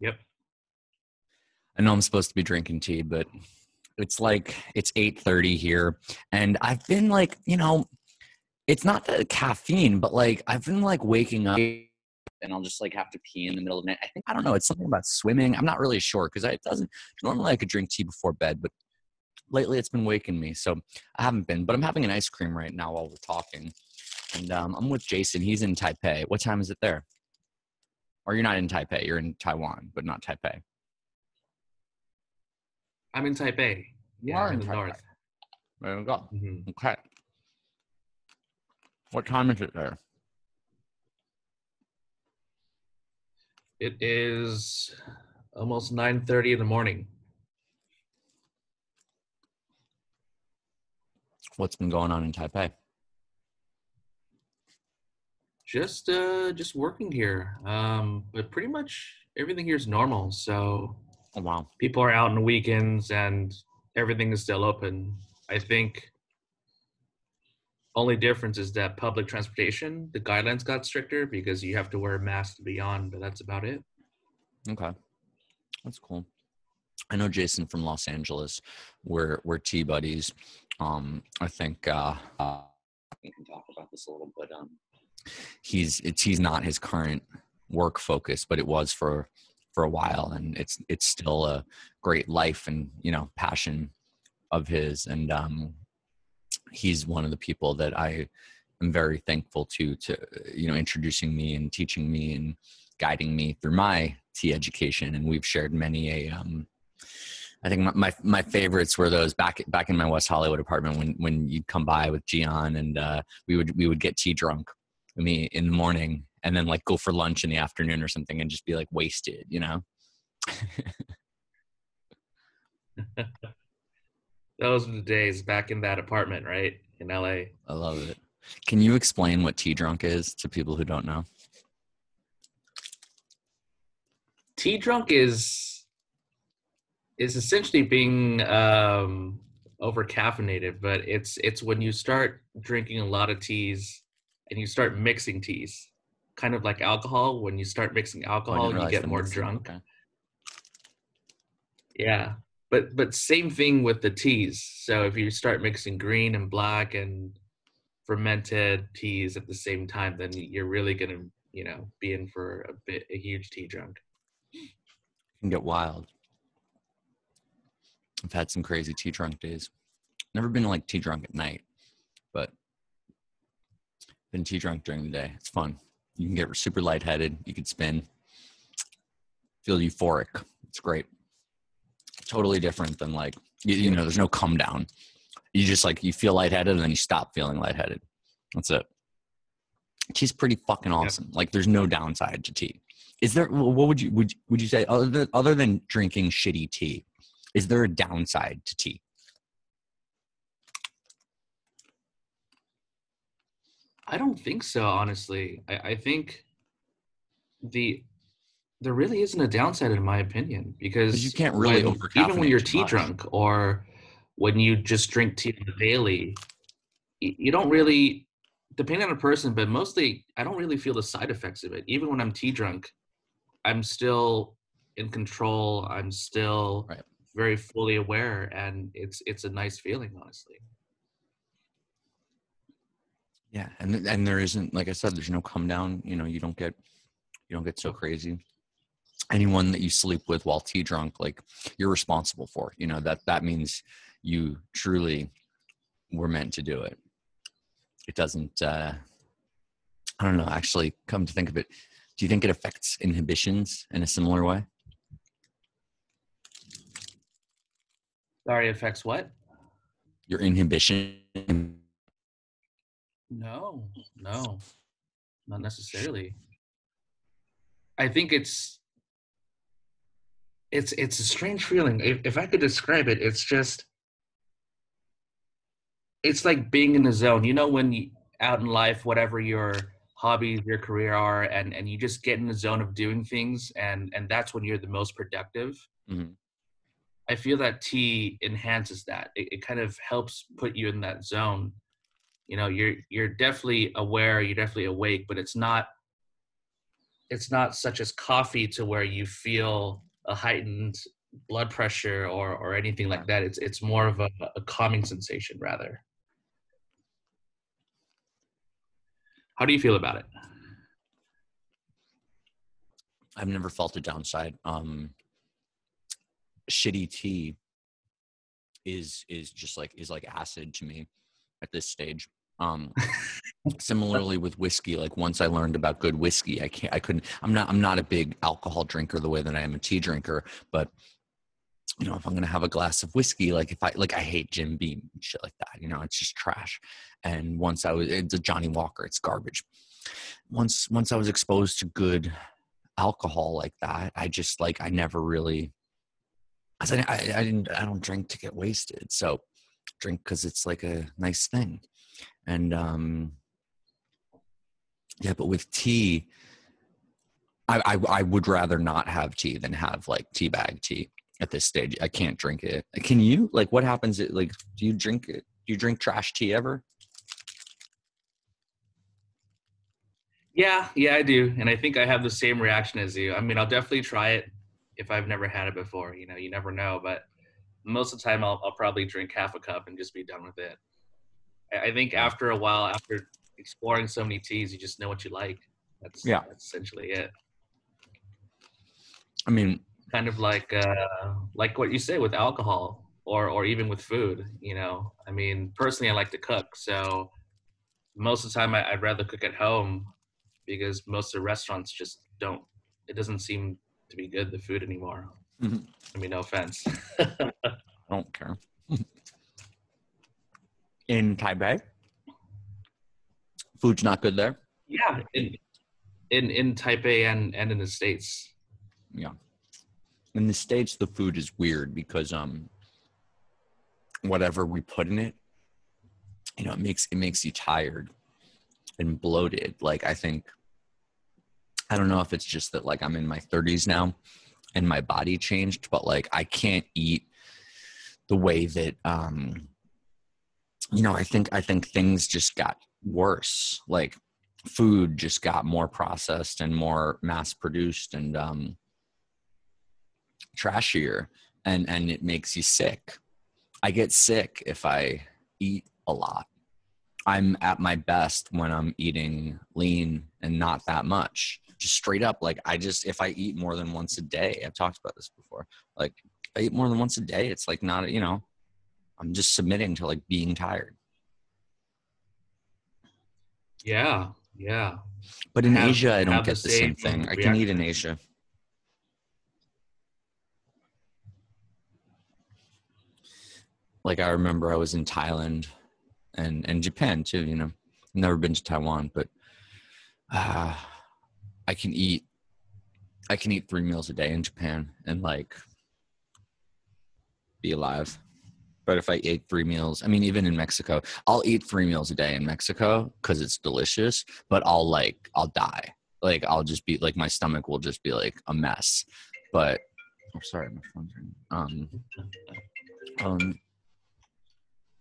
Yep. I know I'm supposed to be drinking tea, but it's like it's 8:30 here and I've been like, you know, it's not the caffeine, but like I've been like waking up and I'll just like have to pee in the middle of the night. I think I don't know, it's something about swimming. I'm not really sure cuz it doesn't normally I could drink tea before bed, but lately it's been waking me. So I haven't been, but I'm having an ice cream right now while we're talking. And um, I'm with Jason. He's in Taipei. What time is it there? Or you're not in Taipei, you're in Taiwan, but not Taipei. I'm in Taipei. You yeah, are in in the Taipei. north. There we go. Mhm. Okay. What time is it there? It is almost 9:30 in the morning. What's been going on in Taipei? Just uh just working here. Um but pretty much everything here is normal. So Oh wow. people are out on the weekends and everything is still open. I think only difference is that public transportation, the guidelines got stricter because you have to wear a mask to be on, but that's about it. Okay. That's cool. I know Jason from Los Angeles. We're we're tea buddies. Um, I think uh, uh we can talk about this a little, but um, he's it's he's not his current work focus, but it was for for a while, and it's it's still a great life and you know passion of his, and um, he's one of the people that I am very thankful to to you know introducing me and teaching me and guiding me through my tea education, and we've shared many a um, I think my, my my favorites were those back back in my West Hollywood apartment when when you'd come by with Gian and uh, we would we would get tea drunk me in the morning and then like go for lunch in the afternoon or something and just be like wasted, you know. Those were the days back in that apartment, right? In LA. I love it. Can you explain what tea drunk is to people who don't know? Tea drunk is is essentially being um over caffeinated, but it's it's when you start drinking a lot of teas and you start mixing teas. Kind of like alcohol. When you start mixing Oh, alcohol, you get more drunk. Okay. Yeah. But but same thing with the teas. So if you start mixing green and black and fermented teas at the same time, then you're really gonna, you know, be in for a bit a huge tea drunk. can get wild. I've had some crazy tea drunk days. Never been like tea drunk at night, but been tea drunk during the day. It's fun. You can get super lightheaded. You can spin. Feel euphoric. It's great. Totally different than like you, you know. There's no come down. You just like you feel lightheaded and then you stop feeling lightheaded. That's it. Tea's pretty fucking awesome. Like there's no downside to tea. Is there? What would you would would you say other than, other than drinking shitty tea? Is there a downside to tea? I don't think so, honestly. I, I think the there really isn't a downside in my opinion because you can't really when- even when you're tea much. drunk or when you just drink tea on the daily, you don't really depending on a person, but mostly I don't really feel the side effects of it. Even when I'm tea drunk, I'm still in control. I'm still Right. very fully aware and it's it's a nice feeling, honestly. Yeah, and and there isn't like I said, there's no come down. You know, you don't get you don't get so crazy. Anyone that you sleep with while tea drunk, like you're responsible for. You know that that means you truly were meant to do it. It doesn't. uh I don't know. Actually, come to think of it, do you think it affects inhibitions in a similar way? Sorry, affects what? Your inhibition. No, no, not necessarily. I think it's it's it's a strange feeling. If if I could describe it, it's just it's like being in the zone. You know, when you out in life, whatever your hobbies, your career are, and and you just get in the zone of doing things, and and that's when you're the most productive. Mhm. I feel that tea enhances that. It, it kind of helps put you in that zone. You know, you're you're definitely aware, you're definitely awake, but it's not it's not such as coffee to where you feel a heightened blood pressure or or anything like that. It's it's more of a, a calming sensation rather. How do you feel about it? I've never felt a downside. Um, shitty tea is is just like is like acid to me at this stage. Um, similarly with whiskey, like once I learned about good whiskey, I can't, I couldn't, I'm not, I'm not a big alcohol drinker the way that I am a tea drinker, but you know, if I'm going to have a glass of whiskey, like if I, like I hate Jim Beam shit like that, you know, it's just trash. And once I was, it's a Johnnie Walker, it's garbage. Once, once I was exposed to good alcohol like that, I just like, I never really, I, I, I didn't, I don't drink to get wasted. So drink because it's like a nice thing and um yeah but with tea I, I, I would rather not have tea than have like tea bag tea at this stage. I can't drink it. Can you? Like what happens like do you drink it? Do you drink trash tea ever? Yeah yeah i do. And i think i have the same reaction as you. I mean i'll definitely try it if i've never had it before you know you never know. But most of the time i'll, I'll probably drink half a cup and just be done with it I think after a while, after exploring so many teas, you just know what you like. That's yeah. That's essentially it. I mean, kind of like uh, like what you say with alcohol, or or even with food. You know, I mean, personally, I like to cook, so most of the time I, would rather cook at home because most of the restaurants just don't. It doesn't seem to be good the food anymore. Mm-hmm. I mean, no offense. I don't care. in Taipei. Food's not good there. Yeah, in in, in Taipei and and in the states. Yeah, in the states, the food is weird because um, whatever we put in it, you know, it makes it makes you tired and bloated. Like I think, I don't know if it's just that like I'm in my 30s now, and my body changed, but like I can't eat the way that um you know, I think I think things just got worse. Like food just got more processed and more mass produced and um trashier and and it makes you sick. I get sick if I eat a lot. I'm at my best when I'm eating lean and not that much. Just straight up like I just if I eat more than once a day, I've talked about this before. Like I eat more than once a day, it's like not, you know, I'm just submitting to like being tired. Yeah, yeah. But in have, Asia, I don't get the same, the same thing. I can eat in Asia. Like I remember I was in Thailand and and Japan too, you know. Never been to Taiwan, but uh, I can eat I can eat 3 meals a day in Japan and like be alive. But if I ate three meals, I mean, even in Mexico, I'll eat three meals a day in Mexico because it's delicious, but I'll like, I'll die. Like, I'll just be like, my stomach will just be like a mess. But, I'm oh, sorry, my phone's ringing. Um, um,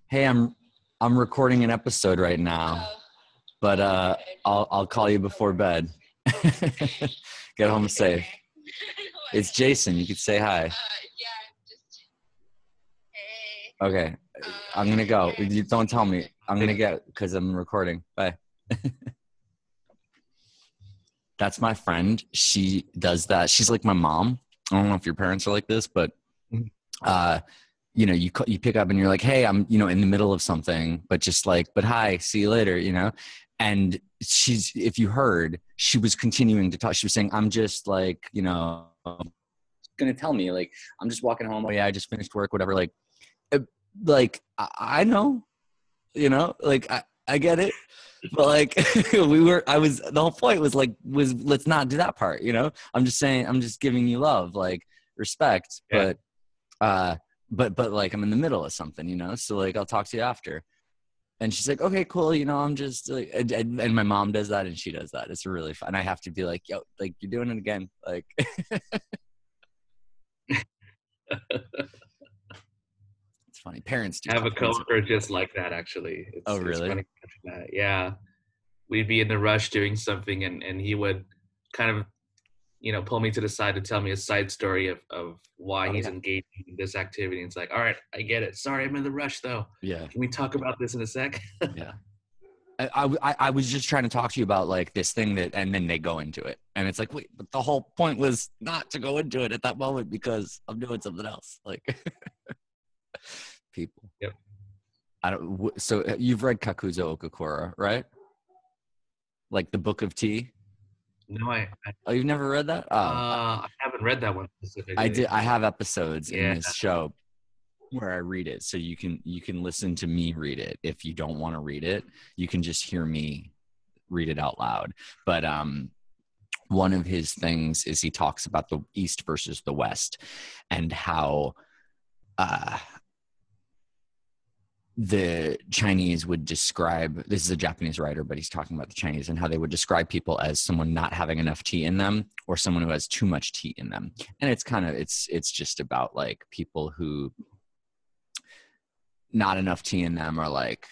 hey, I'm, I'm recording an episode right now, but uh, I'll, I'll call you before bed. Get home safe. It's Jason. You could say hi. Okay, I'm gonna go. You don't tell me. I'm gonna get because I'm recording. Bye. That's my friend. She does that. She's like my mom. I don't know if your parents are like this, but mm-hmm. uh, you know, you you pick up and you're like, "Hey, I'm you know in the middle of something," but just like, "But hi, see you later," you know. And she's, if you heard, she was continuing to talk. She was saying, "I'm just like, you know." Gonna tell me like I'm just walking home. Oh yeah, I just finished work. Whatever. Like like I, I know, you know, like I, I get it. But like we were I was the whole point was like was let's not do that part, you know? I'm just saying I'm just giving you love, like respect. Yeah. But uh but but like I'm in the middle of something, you know? So like I'll talk to you after. And she's like, okay, cool. You know, I'm just like, and, and, and my mom does that and she does that. It's really fun. I have to be like, yo, like you're doing it again. Like, It's funny. Parents do. I have a coworker just like that actually. It's, oh really? Yeah, we'd be in the rush doing something, and and he would kind of you know, pull me to the side to tell me a side story of, of why Oh, he's yeah. engaging in this activity. And it's like, all right, I get it. Sorry, I'm in the rush though. Yeah. Can we talk about this in a sec? yeah I, I, I- I was just trying to talk to you about like this thing that and then they go into it and it's like wait but the whole point was not to go into it at that moment because i'm doing something else like people Yep. i don't so uh, you've read kakuzo okakura right like the book of tea no, I, I, oh you've never read that oh uh, I haven't read that one specifically. I did. I have episodes Yeah. in this show where I read it, so you can you can listen to me read it. If you don't want to read it, you can just hear me read it out loud. But um, one of his things is he talks about the East versus the West, and how uh, the Chinese would describe this is a Japanese writer, but he's talking about the Chinese and how they would describe people as someone not having enough tea in them or someone who has too much tea in them. And it's kind of it's it's just about like people who not enough tea in them are like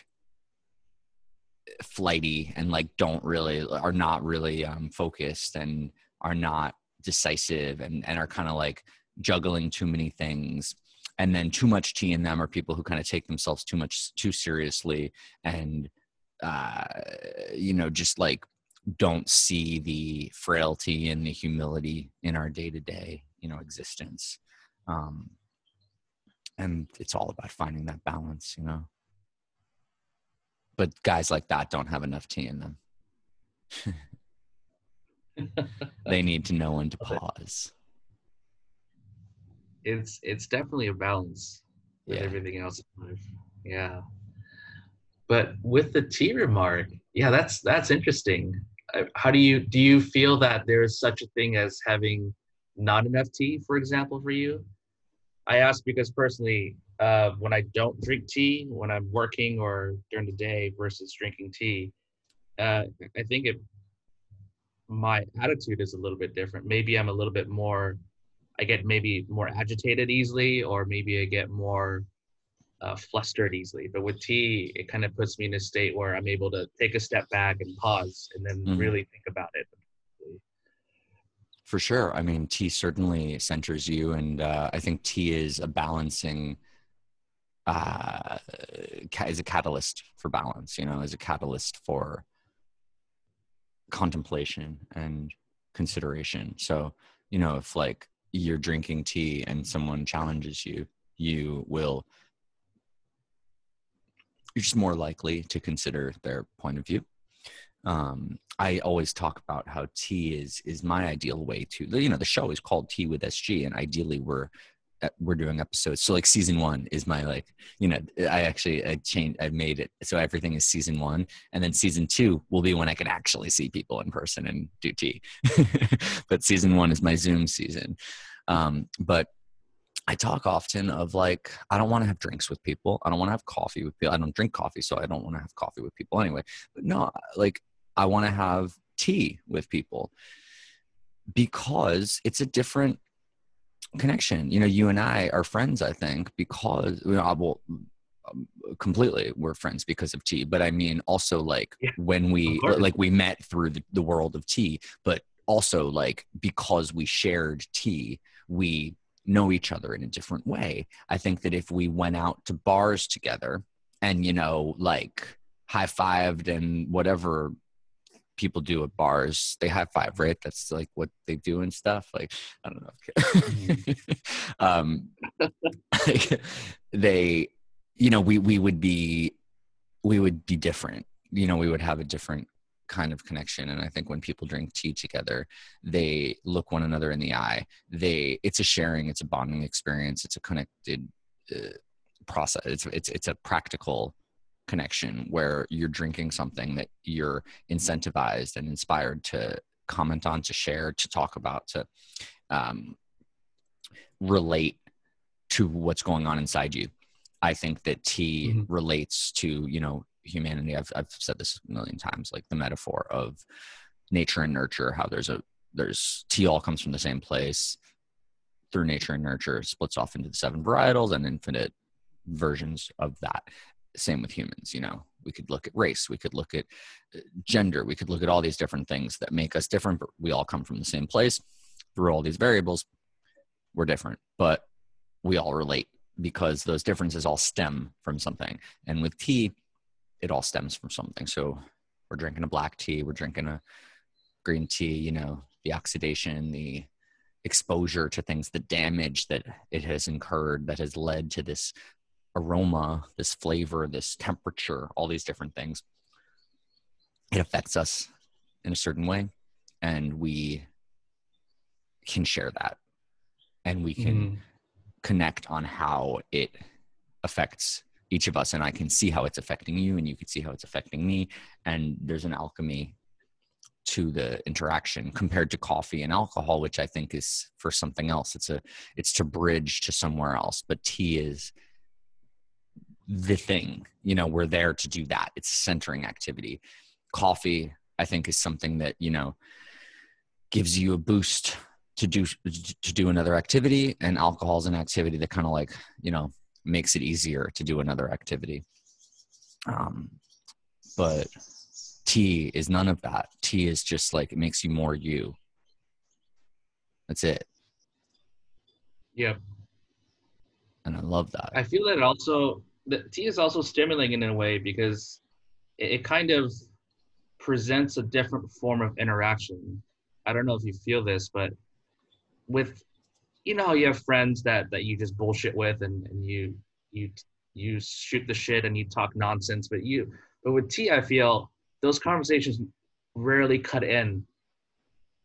flighty and like don't really are not really um, focused and are not decisive and and are kind of like juggling too many things and then too much tea in them are people who kind of take themselves too much too seriously and uh you know just like don't see the frailty and the humility in our day-to-day you know existence. Um and it's all about finding that balance you know? But guys like that don't have enough tea in them. They need to know when to pause it's it's definitely a balance with Yeah. everything else in life. Yeah. But with the tea remark, yeah, that's that's interesting. Uh, How do you do you feel that there is such a thing as having not enough tea, for example, for you? I ask because personally, uh, when I don't drink tea, when I'm working or during the day versus drinking tea, uh, I think it my attitude is a little bit different. Maybe I'm a little bit more I get maybe more agitated easily, or maybe I get more uh, flustered easily. But with tea, it kind of puts me in a state where I'm able to take a step back and pause and then Mhm. really think about it. For sure. I mean, tea certainly centers you, and uh, I think tea is a balancing, uh, ca- is a catalyst for balance. You know, is a catalyst for contemplation and consideration. So, you know, if like you're drinking tea and someone challenges you, you will. You're just more likely to consider their point of view um, I always talk about how tea is is my ideal way to you know the show is called Tea with SG and ideally we're we're doing episodes so like season one is my like you know I actually I changed I made it so everything is season one and then season two will be when I can actually see people in person and do tea but season one is my Zoom season um, but I talk often of like I don't want to have drinks with people. I don't want to have coffee with people. I don't drink coffee, so I don't want to have coffee with people anyway. But no, like I want to have tea with people because it's a different connection. You know, you and I are friends. I think because you know, I will um, completely we're friends because of tea. But I mean, also like Yeah, when we like we met through the, the world of tea, but also like because we shared tea, we know each other in a different way. I think that if we went out to bars together and, you know, like high fived and whatever people do at bars, they high five, right? That's like what they do and stuff. Like, I don't know. um, like, they, you know, we, we would be, we would be different. You know, we would have a different kind of connection and i think when people drink tea together they look one another in the eye they it's a sharing it's a bonding experience it's a connected uh, process it's it's it's a practical connection where you're drinking something that you're incentivized and inspired to comment on to share to talk about to um, relate to what's going on inside you. I think that tea Mhm. relates to you know humanity. I've, I've said this a million times like the metaphor of nature and nurture how there's a there's tea all comes from the same place through nature and nurture. Splits off into the seven varietals and infinite versions of that same with humans you know we could look at race we could look at uh, gender we could look at all these different things that make us different but we all come from the same place through all these variables, we're different, but we all relate because those differences all stem from something. And with tea, it all stems from something. So we're drinking a black tea, we're drinking a green tea, you know, the oxidation, the exposure to things, the damage that it has incurred that has led to this aroma, this flavor, this temperature, all these different things. It affects us in a certain way, and we can share that. And we can mm. connect on how it affects each of us. And i can see how it's affecting you and you can see how it's affecting me. And there's an alchemy to the interaction compared to coffee and alcohol which i think is for something else. It's a it's to bridge to somewhere else. But tea is the thing you know we're there to do that. It's centering activity. Coffee i think is something that you know gives you a boost to do to do another activity and alcohol is an activity that kind of like you know makes it easier to do another activity. Um but tea is none of that. Tea is just like it makes you more you. That's it. Yep and i love that. I feel that also the tea is also stimulating in a way because it, it kind of presents a different form of interaction i don't know if you feel this but with you know you have friends that that you just bullshit with and, and you you you shoot the shit and you talk nonsense but you but with tea i feel those conversations rarely cut in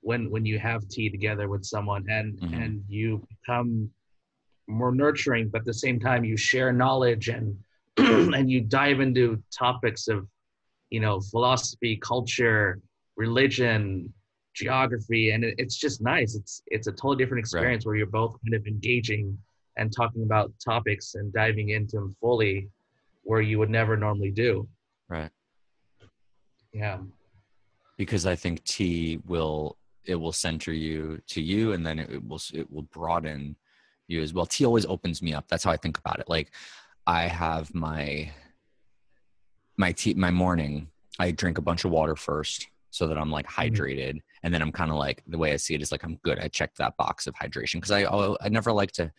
when when you have tea together with someone and mm-hmm. and you become more nurturing but at the same time you share knowledge and and you dive into topics of you know philosophy culture religion geography and it, it's just nice. It's it's a totally different experience right. where you're both kind of engaging and talking about topics and diving into them fully where you would never normally do. Right. Yeah. Because i think tea will it will center you to you and then it will it will broaden you as well tea always opens me up. That's how i think about it. Like i have my my tea my morning i drink a bunch of water first so that i'm like mm-hmm. hydrated. And then i'm kind of like the way i see it is like i'm good. I checked that box of hydration. Because i i never like to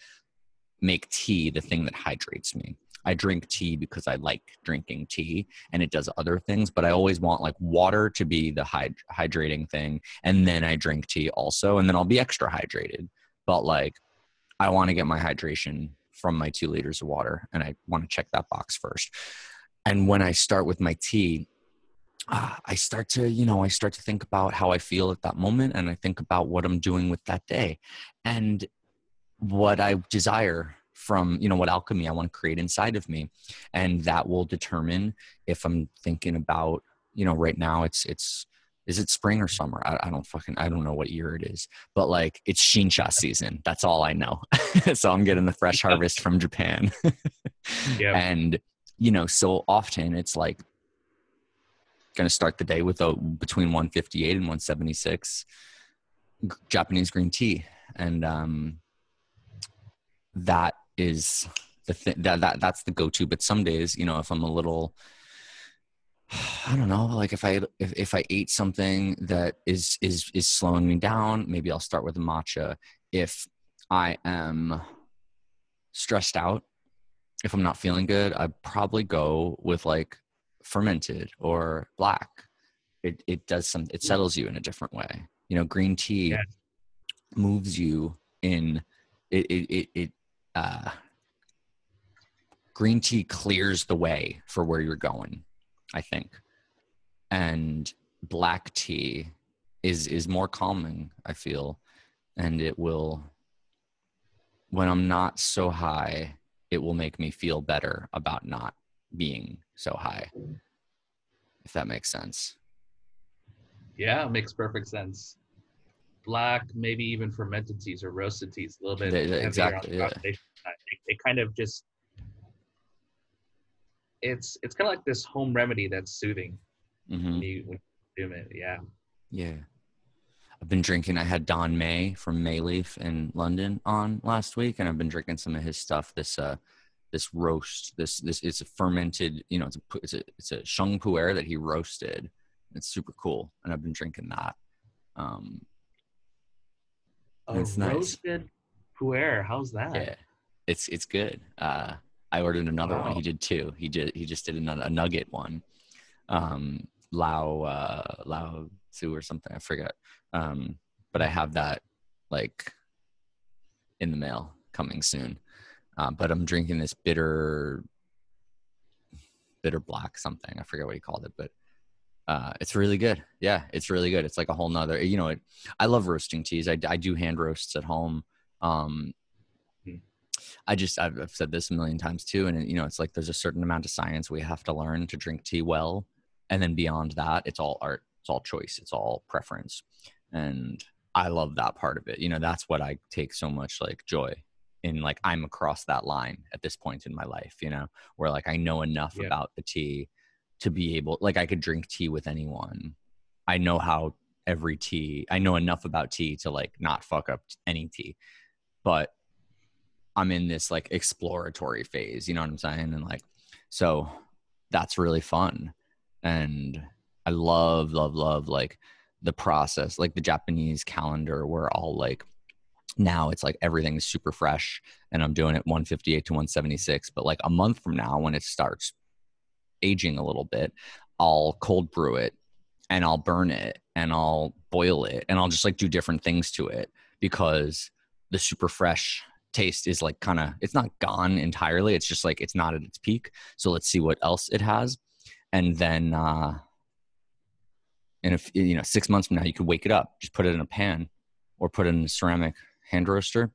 make tea the thing that hydrates me. I drink tea because i like drinking tea and it does other things but i always want like water to be the hyd- hydrating thing. And then i drink tea also and then i'll be extra hydrated. But like i want to get my hydration from my two liters of water and i want to check that box first and when i start with my tea uh, I start to, you know, I start to think about how I feel at that moment and I think about what I'm doing with that day and what I desire from, you know, what alchemy I want to create inside of me. And that will determine if I'm thinking about, you know, right now it's, it's, is it spring or summer? I, I don't fucking, I don't know what year it is, but like it's Shincha season. That's all I know. so I'm getting the fresh harvest from Japan. yeah. And, you know, so often it's like going to start the day with a between 158 and 176 Japanese green tea, and um, that is the thing that, that that's the go-to. But some days, you know, if I'm a little I don't know, like if I if, if I ate something that is is is slowing me down, maybe I'll start with a matcha. If I am stressed out, if I'm not feeling good, I'd probably go with like fermented or black. It it does some it settles you in a different way. You know green tea moves you in it it it, it uh green tea clears the way for where you're going i think and black tea is is more calming i feel and it will when i'm not so high it will make me feel better about not being so high. If that makes sense. Yeah, makes perfect sense. Black, maybe even fermented teas or roasted teas, a little bit. They, exactly. Yeah. They, they kind of just it's it's kind of like this home remedy that's soothing mm-hmm. when, you, when you do it. Yeah. Yeah. I've been drinking. I had Don May from Meileaf in London on last week, and I've been drinking some of his stuff. This uh, this roast. This this is a fermented. You know, it's a it's a it's a sheng pu'er that he roasted. It's super cool, and I've been drinking that. Um, A It's nice. roasted puer. How's that? Yeah, it's it's good. Uh, I ordered another one. He did two. He did he just did a, a nugget one. Um, Lao uh, Lao Tzu or something. I forget. Um, but I have that like in the mail coming soon. Uh, but I'm drinking this bitter bitter black something. I forget what he called it, but uh, it's really good. Yeah, it's really good. It's like a whole nother. You know, it, I love roasting teas. I, I do hand roasts at home. Um. I just I've, I've said this a million times too, and you know, it's like there's a certain amount of science we have to learn to drink tea well, and then beyond that, it's all art. It's all choice. It's all preference, and I love that part of it. You know, that's what I take so much like joy in. Like I'm across that line at this point in my life. You know, where like I know enough Yeah. about the tea to be able like I could drink tea with anyone. I know how every tea I know enough about tea to like not fuck up any tea. But I'm in this like exploratory phase, you know what I'm saying? And like so that's really fun. And I love, love, love like the process, like the Japanese calendar where all like now it's like everything's super fresh and I'm doing it 158 to 176. But like a month from now when it starts aging a little bit, I'll cold brew it and I'll burn it and I'll boil it and I'll just like do different things to it because the super fresh taste is like kind of it's not gone entirely it's just like it's not at its peak so let's see what else it has and then uh and if you know six months from now you could wake it up just put it in a pan or put it in a ceramic hand roaster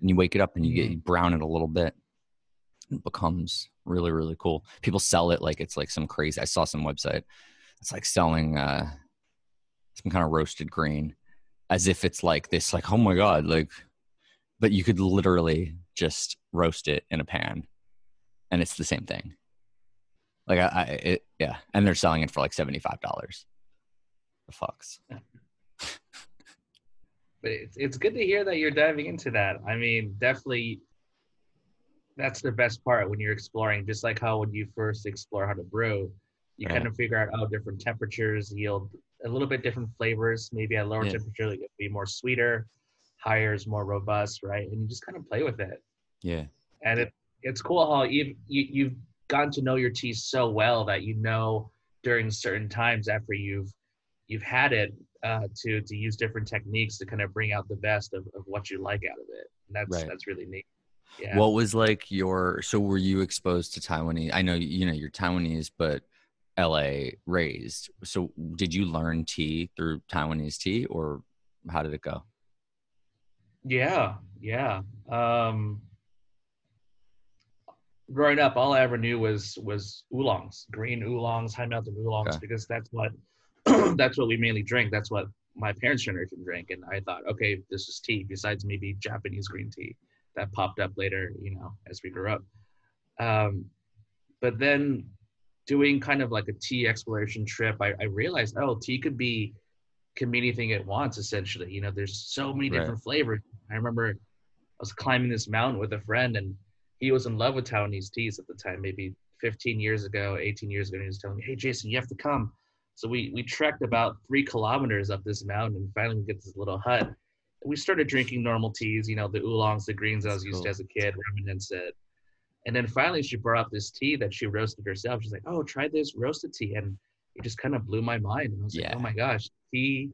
and you wake it up and you get you brown it a little bit it becomes really really cool. People sell it like it's like some crazy i saw some website it's like selling uh some kind of roasted grain as if it's like this like oh my god like but you could literally just roast it in a pan and it's the same thing like i, I it, yeah and they're selling it for like $75 the fucks but it's it's good to hear that you're diving into that. I mean, definitely that's the best part when you're exploring, just like how when you first explore how to brew, you Right. kind of figure out how different temperatures yield a little bit different flavors. Maybe at lower Yeah. temperature, it could be more sweeter, higher is more robust, right? And you just kind of play with it. yeah And it it's cool how you've you, you've gotten to know your tea so well that you know during certain times after you've you've had it uh, to to use different techniques to kind of bring out the best of, of what you like out of it. And that's Right. that's really neat. Yeah. what was like your so were you exposed to taiwanese i know you know you're taiwanese but la raised so did you learn tea through taiwanese tea or how did it go Yeah, yeah. Um, growing up, all I ever knew was was oolongs, green oolongs, high mountain oolongs, Okay. because that's what that's what we mainly drink. That's what my parents' generation drank, and I thought, okay, this is tea. Besides maybe Japanese green tea that popped up later, you know, as we grew up. Um, but then doing kind of like a tea exploration trip, I, I realized, oh, tea could be can be anything it wants essentially. You know, there's so many Right. different flavors. I remember I was climbing this mountain with a friend and he was in love with Taiwanese teas at the time, maybe 15 years ago, 18 years ago. And he was telling me, Hey Jason, you have to come. So we we trekked about three kilometers up this mountain and finally we get this little hut. And we started drinking normal teas, you know, the oolongs, the greens I was That's used to as a kid, reminiscent. And then finally she brought up this tea that she roasted herself. She's like, Oh, try this roasted tea. And it just kind of blew my mind. And I was Yeah. like, Oh my gosh, tea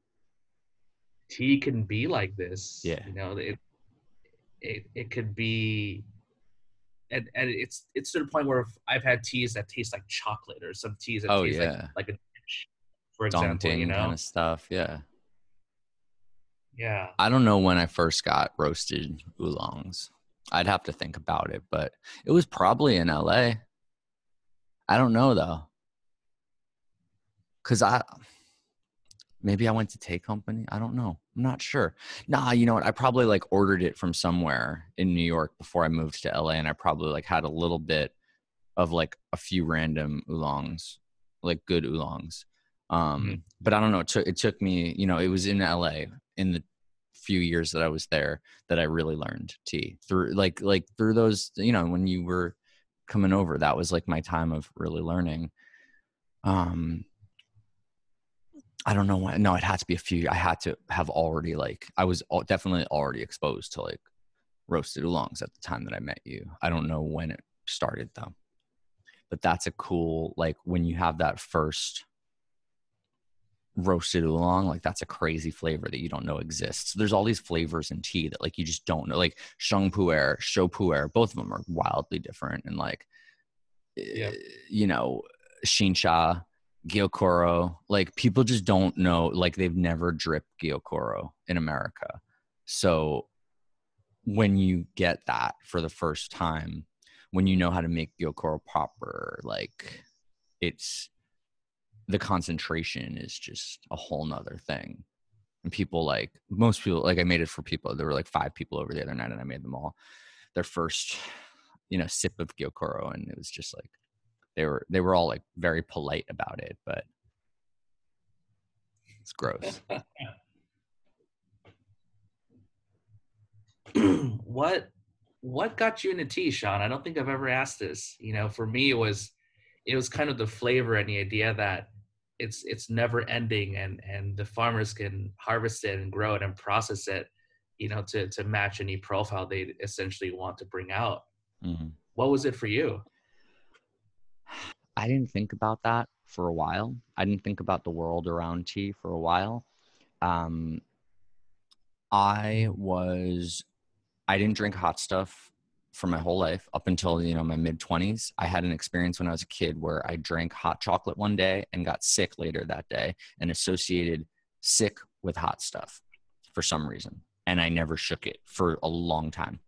tea can be like this. Yeah. You know, it it it could be and, and it's it's to the point where I've had teas that taste like chocolate or some teas that Oh, taste yeah. like like a for example, daunting you know. kind of stuff yeah yeah. I don't know when I first got roasted oolongs. I'd have to think about it, but it was probably in LA. I don't know though. Cause I maybe I went to Tay Company. I don't know. I'm not sure. Nah, you know what? I probably like ordered it from somewhere in New York before I moved to LA and I probably like had a little bit of like a few random oolongs, like good oolongs. Um, Mhm. but I don't know. It took it took me, you know, it was in LA in the few years that I was there that I really learned tea through like like through those, you know, when you were coming over, that was like my time of really learning. Um I don't know when. No, it had to be a few. I had to have already like I was definitely already exposed to like roasted oolongs at the time that I met you. I don't know when it started though, but that's a cool like when you have that first roasted oolong like that's a crazy flavor that you don't know exists there's all these flavors in tea that like you just don't know like sheng pu'er shou pu'er both of them are wildly different and like yeah. Eh, you know shincha gyokuro like people just don't know like they've never dripped gyokuro in america. So when you get that for the first time when you know how to make gyokuro proper like it's the concentration is just a whole nother thing. And people like most people like i made it for people. There were like five people over the other night and i made them all their first you know sip of gyokuro and it was just like they were they were all like very polite about it but it's gross. What what got you into tea sean? I don't think i've ever asked this. You know for me it was it was kind of the flavor and the idea that it's it's never ending and and the farmers can harvest it and grow it and process it you know to to match any profile they essentially want to bring out. Mm-hmm. what was it for you i didn't think about that for a while. I didn't think about the world around tea for a while. Um i was i didn't drink hot stuff for my whole life up until you know my mid 20s i had an experience when i was a kid where i drank hot chocolate one day and got sick later that day and associated sick with hot stuff for some reason and i never shook it for a long time.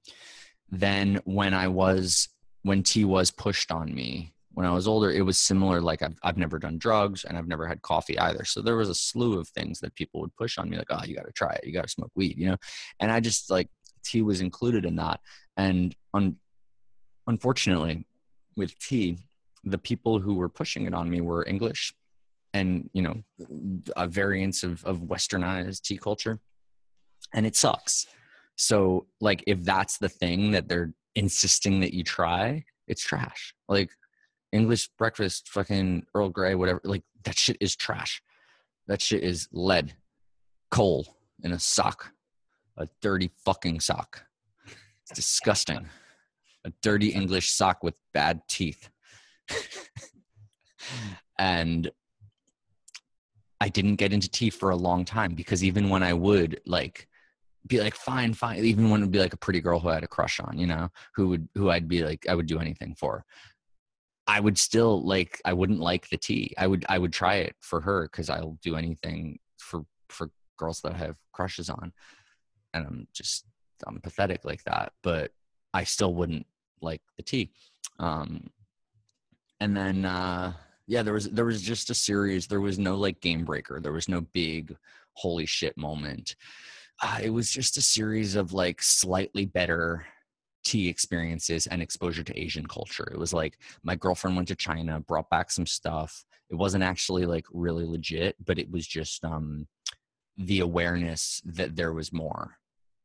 Then when i was when tea was pushed on me when i was older it was similar like I've, I've never done drugs and i've never had coffee either so there was a slew of things that people would push on me like oh you got to try it you got to smoke weed you know and i just like tea was included in that and un- unfortunately, with tea, the people who were pushing it on me were English and, you know, a variance of, of westernized tea culture. And it sucks. So, like, if that's the thing that they're insisting that you try, it's trash. Like, English breakfast, fucking Earl Grey, whatever, like, that shit is trash. That shit is lead, coal in a sock, a dirty fucking sock. It's disgusting. A dirty English sock with bad teeth. and I didn't get into tea for a long time because even when I would like be like fine fine even when it would be like a pretty girl who I had a crush on, you know, who would who I'd be like I would do anything for. I would still like I wouldn't like the tea. I would I would try it for her cuz I'll do anything for for girls that I have crushes on. And I'm just I'm pathetic like that, but I still wouldn't like the tea. Um, and then uh, yeah, there was there was just a series. There was no like game breaker. There was no big holy shit moment. Uh, it was just a series of like slightly better tea experiences and exposure to Asian culture. It was like my girlfriend went to China, brought back some stuff. It wasn't actually like really legit, but it was just um the awareness that there was more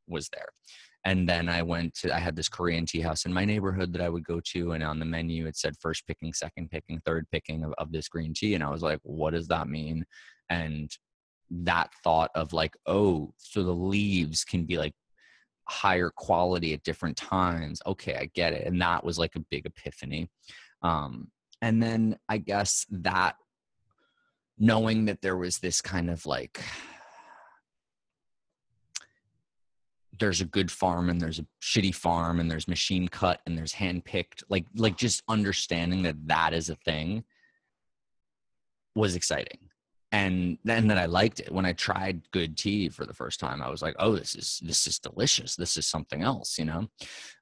was there. And then I went to, I had this Korean tea house in my neighborhood that I would go to. And on the menu, it said first picking, second picking, third picking of, of this green tea. And I was like, what does that mean? And that thought of like, oh, so the leaves can be like higher quality at different times. Okay, I get it. And that was like a big epiphany. Um, and then I guess that knowing that there was this kind of like there's a good farm and there's a shitty farm and there's machine cut and there's hand picked like like just understanding that that is a thing was exciting and then that I liked it. When I tried good tea for the first time I was like oh this is this is delicious. This is something else you know?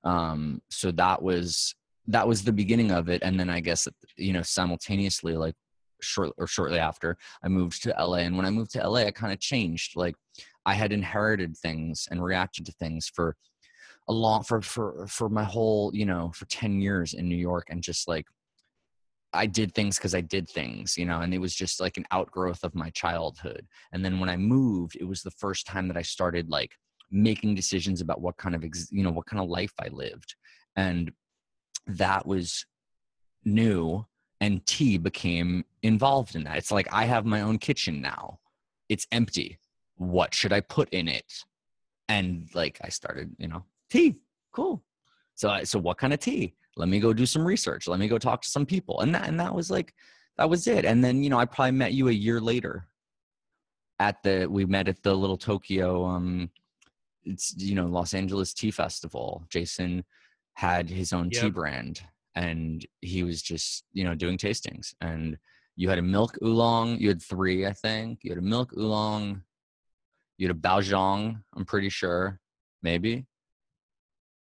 Um so that was that was the beginning of it. And then I guess you know simultaneously like short or shortly after I moved to LA and when I moved to LA I kind of changed. Like I had inherited things and reacted to things for a long for for for my whole you know for 10 years in New York and just like I did things because I did things, you know, and it was just like an outgrowth of my childhood. And then when I moved, it was the first time that I started like making decisions about what kind of, ex- you know, what kind of life I lived. And that was new. And tea became involved in that. It's like I have my own kitchen now it's empty. What should I put in it? And like I started, you know, tea, cool. So so what kind of tea? Let me go do some research. Let me go talk to some people. And that and that was like that was it. And then, you know, I probably met you a year later at the we met at the little Tokyo um it's you know Los Angeles Tea Festival. Jason had his own yep. tea brand and he was just, you know, doing tastings and you had a milk oolong, you had three, I think. You had a milk oolong, you had a baozhong, I'm pretty sure, maybe.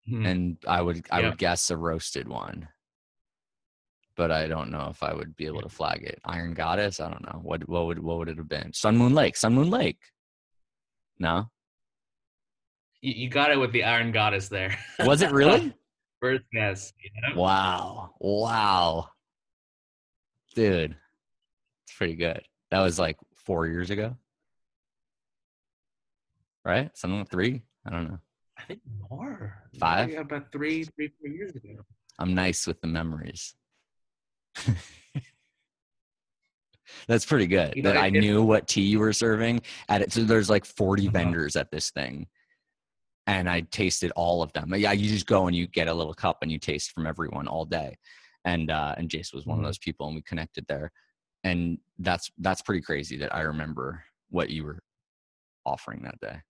Hmm. And I would I would guess a roasted one but I don't know if I would be able to flag it. Iron Goddess, I don't know. What what would what would it have been? Sun Moon Lake, Sun Moon Lake. No. You, you got it with the Iron Goddess there. Was it really? First guess. Wow. Wow. Dude. It's pretty good. That was like four years ago. Right? Something like three? I don't know. I think more. Five? Yeah, about three, three, four years ago. I'm nice with the memories. That's pretty good. You know, that I knew what tea you were serving at it. So there's like 40 uh-huh. vendors at this thing. And I tasted all of them. Yeah, you just go and you get a little cup and you taste from everyone all day. And uh and Jace was one mm-hmm. of those people and we connected there. And that's that's pretty crazy that I remember what you were offering that day.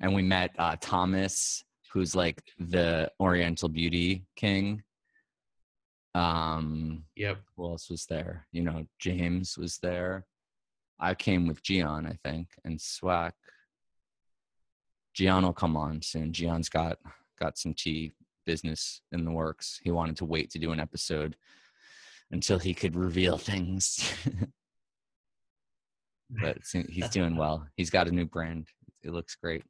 And we met uh Thomas, who's like the Oriental Beauty King um, yep. Who else was there? You know, James was there. I came with Gian, I think, and Swack. Gian will come on soon. Gian's got got some tea business in the works. He wanted to wait to do an episode until he could reveal things. but he's doing well. He's got a new brand. It looks great.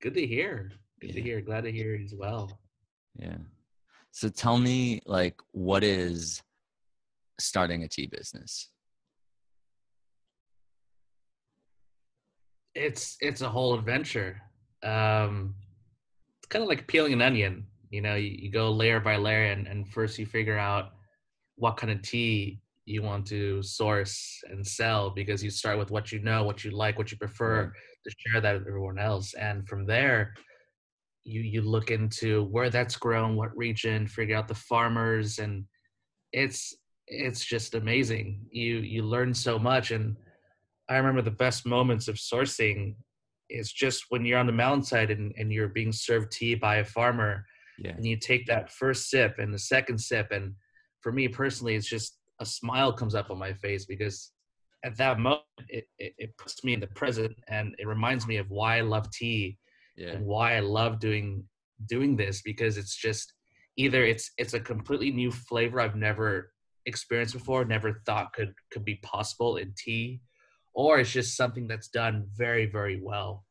Good to hear. Good yeah. to hear. Glad to hear as well. Yeah. So tell me, like, what is starting a tea business? It's it's a whole adventure. Um, it's kind of like peeling an onion. You know, you, you go layer by layer, and, and first you figure out what kind of tea you want to source and sell because you start with what you know, what you like, what you prefer right. to share that with everyone else. And from there, you you look into where that's grown, what region, figure out the farmers, and it's it's just amazing. You you learn so much, and I remember the best moments of sourcing is just when you're on the mountainside and, and you're being served tea by a farmer, yeah. and you take that first sip and the second sip, and for me personally, it's just a smile comes up on my face because at that moment it, it, it puts me in the present and it reminds me of why I love tea yeah. and why I love doing doing this because it's just either it's it's a completely new flavor I've never experienced before, never thought could could be possible in tea, or it's just something that's done very very well.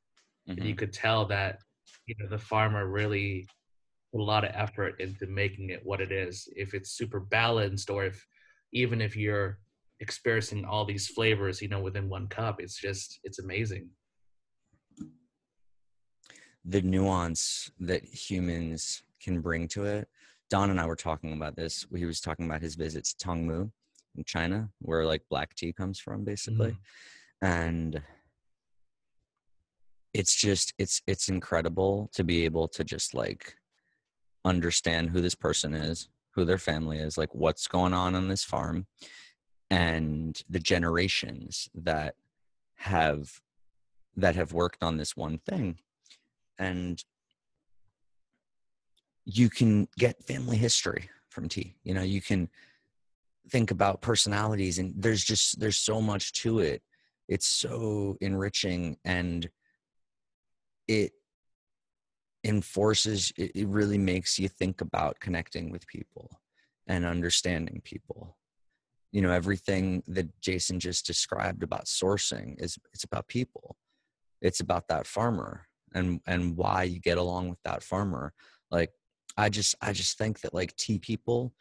Mm-hmm. And you could tell that you know the farmer really put a lot of effort into making it what it is. If it's super balanced, or if even if you're experiencing all these flavors, you know, within one cup, it's just it's amazing the nuance that humans can bring to it. Don and I were talking about this. He was talking about his visit to Tongmu in China, where like black tea comes from, basically. Mm-hmm. And it's just it's it's incredible to be able to just like understand who this person is, who their family is, like what's going on on this farm, and the generations that have that have worked on this one thing. And you can get family history from tea you know you can think about personalities and there's just there's so much to it. It's so enriching and it enforces it, it really makes you think about connecting with people and understanding people. You know everything that jason just described about sourcing is it's about people. It's about that farmer and and why you get along with that farmer. Like i just i just think that like tea people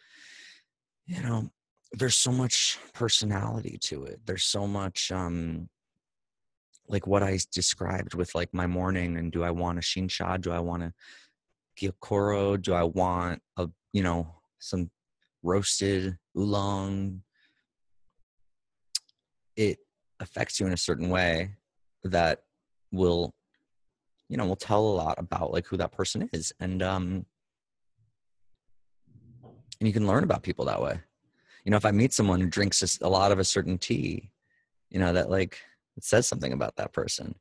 you know there's so much personality to it. There's so much um like what i described with like my morning and do i want a shincha do i want a gyokuro do i want a you know some roasted oolong? It affects you in a certain way that will you know will tell a lot about like who that person is and um and you can learn about people that way. You know if i meet someone who drinks a lot of a certain tea you know that like it says something about that person.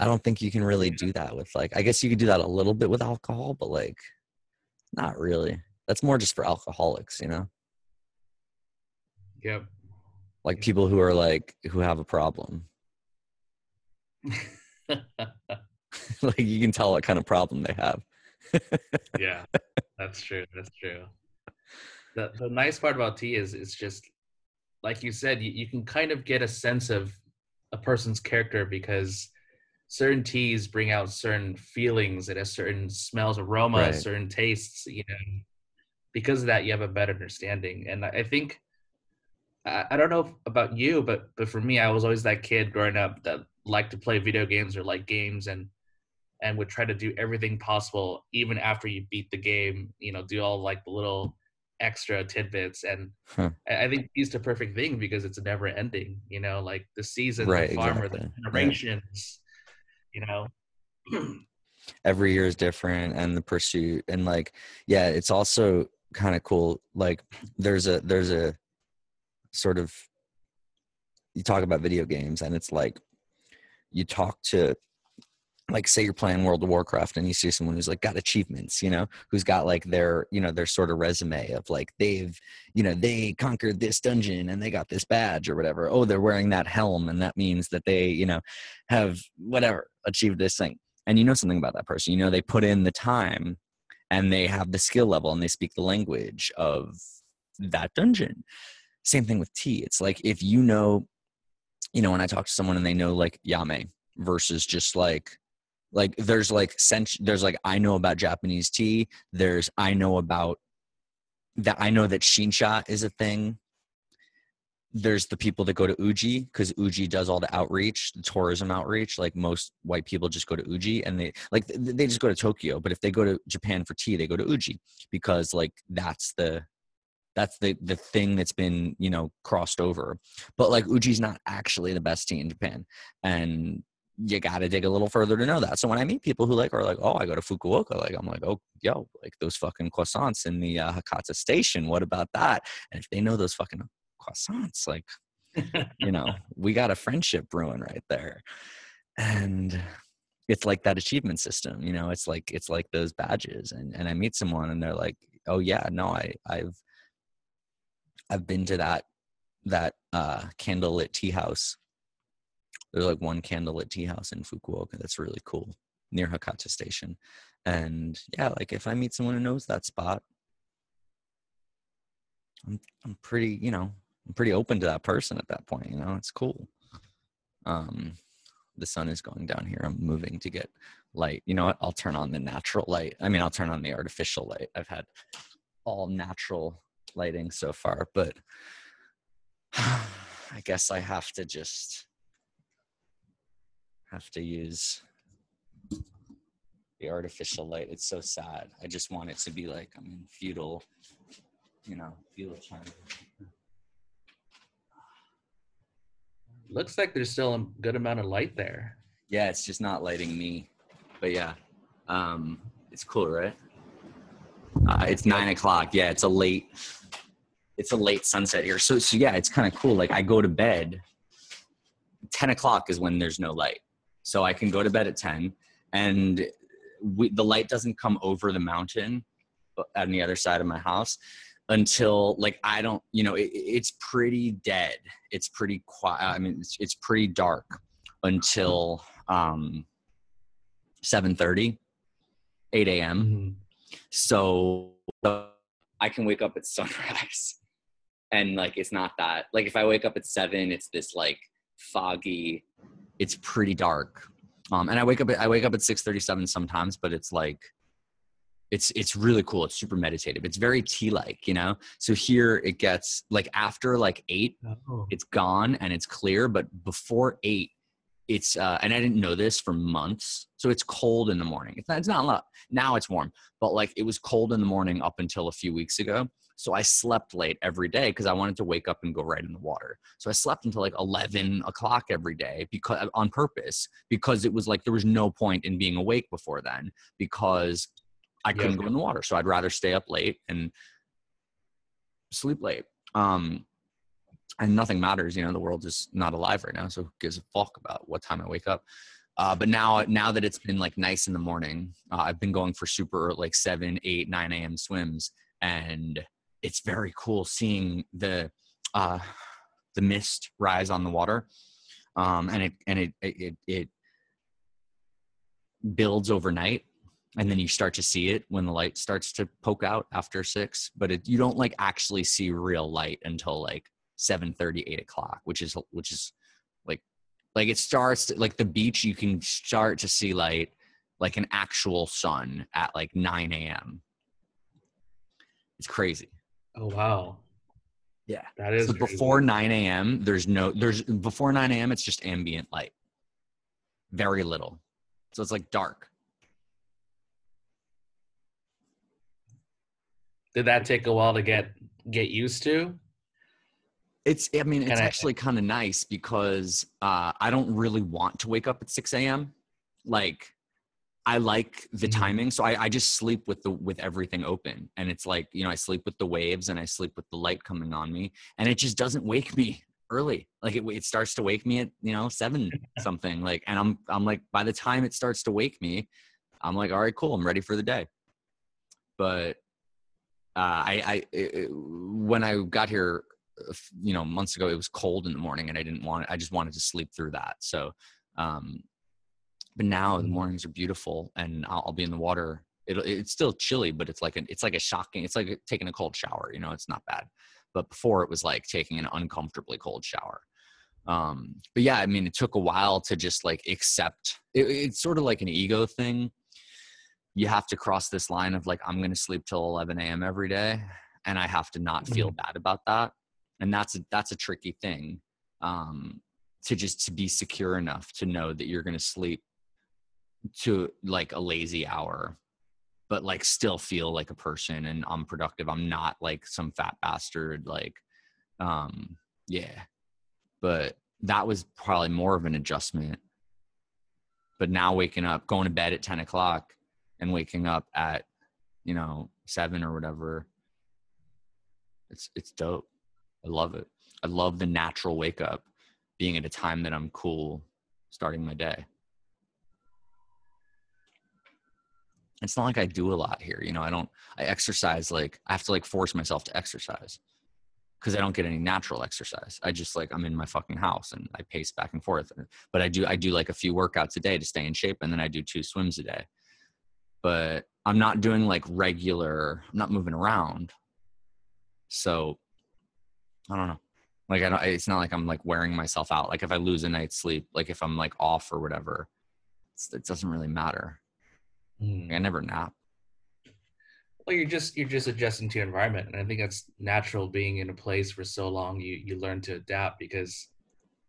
I don't think you can really do that with like i guess you could do that a little bit with alcohol but like not really. That's more just for alcoholics you know? Yep. like people who are like who have a problem. Like you can tell what kind of problem they have. Yeah, that's true. That's true. The the nice part about tea is it's just like you said, you, you can kind of get a sense of a person's character because certain teas bring out certain feelings and a certain smells, aromas, Right. certain tastes, you know. Because of that you have a better understanding. And I I think I, I don't know about you, but but for me, I was always that kid growing up that liked to play video games or like games and and would try to do everything possible even after you beat the game you know do all like the little extra tidbits and Huh. I, think it's the perfect thing because it's never ending you know like the season Right, the farmer exactly. the generations you know every year is different and the pursuit and like yeah it's also kind of cool like there's a there's a sort of you talk about video games and it's like you talk to like say you're playing world of warcraft and you see someone who's like got achievements you know who's got like their you know their sort of resume of like they've you know they conquered this dungeon and they got this badge or whatever. Oh they're wearing that helm and that means that they you know have whatever achieved this thing. And you know something about that person. You know they put in the time and they have the skill level and they speak the language of that dungeon. Same thing with tea. It's like if you know you know when i talk to someone and they know like yame versus just like like there's like sense there's like i know about japanese tea there's i know about that i know that shincha is a thing. There's the people that go to uji because uji does all the outreach the tourism outreach like most white people just go to uji and they like they just go to tokyo but if they go to japan for tea they go to uji because like that's the that's the the thing that's been you know crossed over. But like uji's not actually the best tea in japan. And you got to dig a little further to know that. So when i meet people who like are like oh i go to fukuoka like i'm like oh yo like those fucking croissants in the uh, hakata station what about that? And if they know those fucking croissants like you know we got a friendship brewing right there. And it's like that achievement system you know it's like it's like those badges. And and i meet someone and they're like oh yeah no i i've i've been to that that uh candlelit tea house there's like one candlelit tea house in fukuoka that's really cool near hakata station. And yeah like if i meet someone who knows that spot i'm i'm pretty you know i'm pretty open to that person at that point you know it's cool. Um the sun is going down here. I'm moving to get light. You know what? I'll turn on the natural light. I mean i'll turn on the artificial light. I've had all natural lighting so far but i guess i have to just have to use the artificial light it's so sad i just want it to be like i'm in feudal you know feudal china looks like there's still a good amount of light there Yeah, it's just not lighting me. But yeah, um, it's cool, right? Uh, it's nine o'clock. Yeah, it's a late, it's a late sunset here. So, so yeah, it's kind of cool. Like I go to bed. Ten o'clock is when there's no light, so I can go to bed at ten, and we, the light doesn't come over the mountain uh, on the other side of my house until like I don't, you know, it, it's pretty dead. It's pretty quiet. I mean, it's, it's pretty dark until um 7:30 8 a.m Mhm. so uh, i can wake up at sunrise and like it's not that like if i wake up at 7 it's this like foggy it's pretty dark um and i wake up at, i wake up at 6:37 sometimes but it's like it's it's really cool it's super meditative it's very tea like you know so here it gets like after like 8 Oh. it's gone and it's clear but before eight it's uh and i didn't know this for months So it's cold in the morning. It's not, it's not a lot. Now it's warm, but like it was cold in the morning up until a few weeks ago. So I slept late every day because I wanted to wake up and go right in the water. So I slept until like 11 o'clock every day because on purpose, because it was like there was no point in being awake before then because I couldn't go in the water. So I'd rather stay up late and sleep late. Um, and nothing matters. You know, the world is not alive right now. So who gives a fuck about what time I wake up? Uh, but now, now that it's been like nice in the morning, uh, I've been going for super like seven, eight, nine a.m. swims, and it's very cool seeing the uh, the mist rise on the water, um, and it and it it it builds overnight, and then you start to see it when the light starts to poke out after six. But it, you don't like actually see real light until like seven thirty, eight o'clock which is which is like like it starts like the beach you can start to see light like an actual sun at like 9 a.m it's crazy Oh wow. Yeah. That is so before 9 a.m. There's no there's before 9 a.m. It's just ambient light. Very little. So it's like dark. Did that take a while to get get used to? It's I mean, it's actually kind of nice because uh, I don't really want to wake up at 6 a.m. Like I like the mm-hmm. timing, so I, I just sleep with the with everything open, and it's like you know I sleep with the waves and I sleep with the light coming on me, and it just doesn't wake me early. Like it, it starts to wake me at you know seven something, like, and I'm I'm like by the time it starts to wake me, I'm like all right, cool, I'm ready for the day. But uh, I I it, when I got here, you know, months ago, it was cold in the morning, and I didn't want I just wanted to sleep through that. So um, but now the mornings are beautiful, and I'll, I'll be in the water. It, it's still chilly, but it's like a, it's like a shocking. It's like taking a cold shower. You know, it's not bad. But before it was like taking an uncomfortably cold shower. Um, but yeah, I mean, it took a while to just like accept. It, it's sort of like an ego thing. You have to cross this line of like, I'm going to sleep till 11 a.m. every day, and I have to not feel mm-hmm. bad about that. And that's a, that's a tricky thing. Um, to just to be secure enough to know that you're going to sleep to like a lazy hour but like still feel like a person and I'm productive. I'm not like some fat bastard like um yeah. But that was probably more of an adjustment. But now waking up, going to bed at 10 o'clock and waking up at, you know, seven or whatever, it's it's dope. I love it. I love the natural wake up, being at a time that I'm cool starting my day. It's not like I do a lot here. You know, I don't, I exercise like, I have to like force myself to exercise because I don't get any natural exercise. I just like, I'm in my fucking house and I pace back and forth. But I do, I do like a few workouts a day to stay in shape and then I do two swims a day. But I'm not doing like regular, I'm not moving around. So I don't know. Like, I don't, it's not like I'm like wearing myself out. Like if I lose a night's sleep, like if I'm like off or whatever, it doesn't really matter Mm. I never nap. Well, you're just you're just adjusting to your environment, and I think that's natural. Being in a place for so long, you you learn to adapt because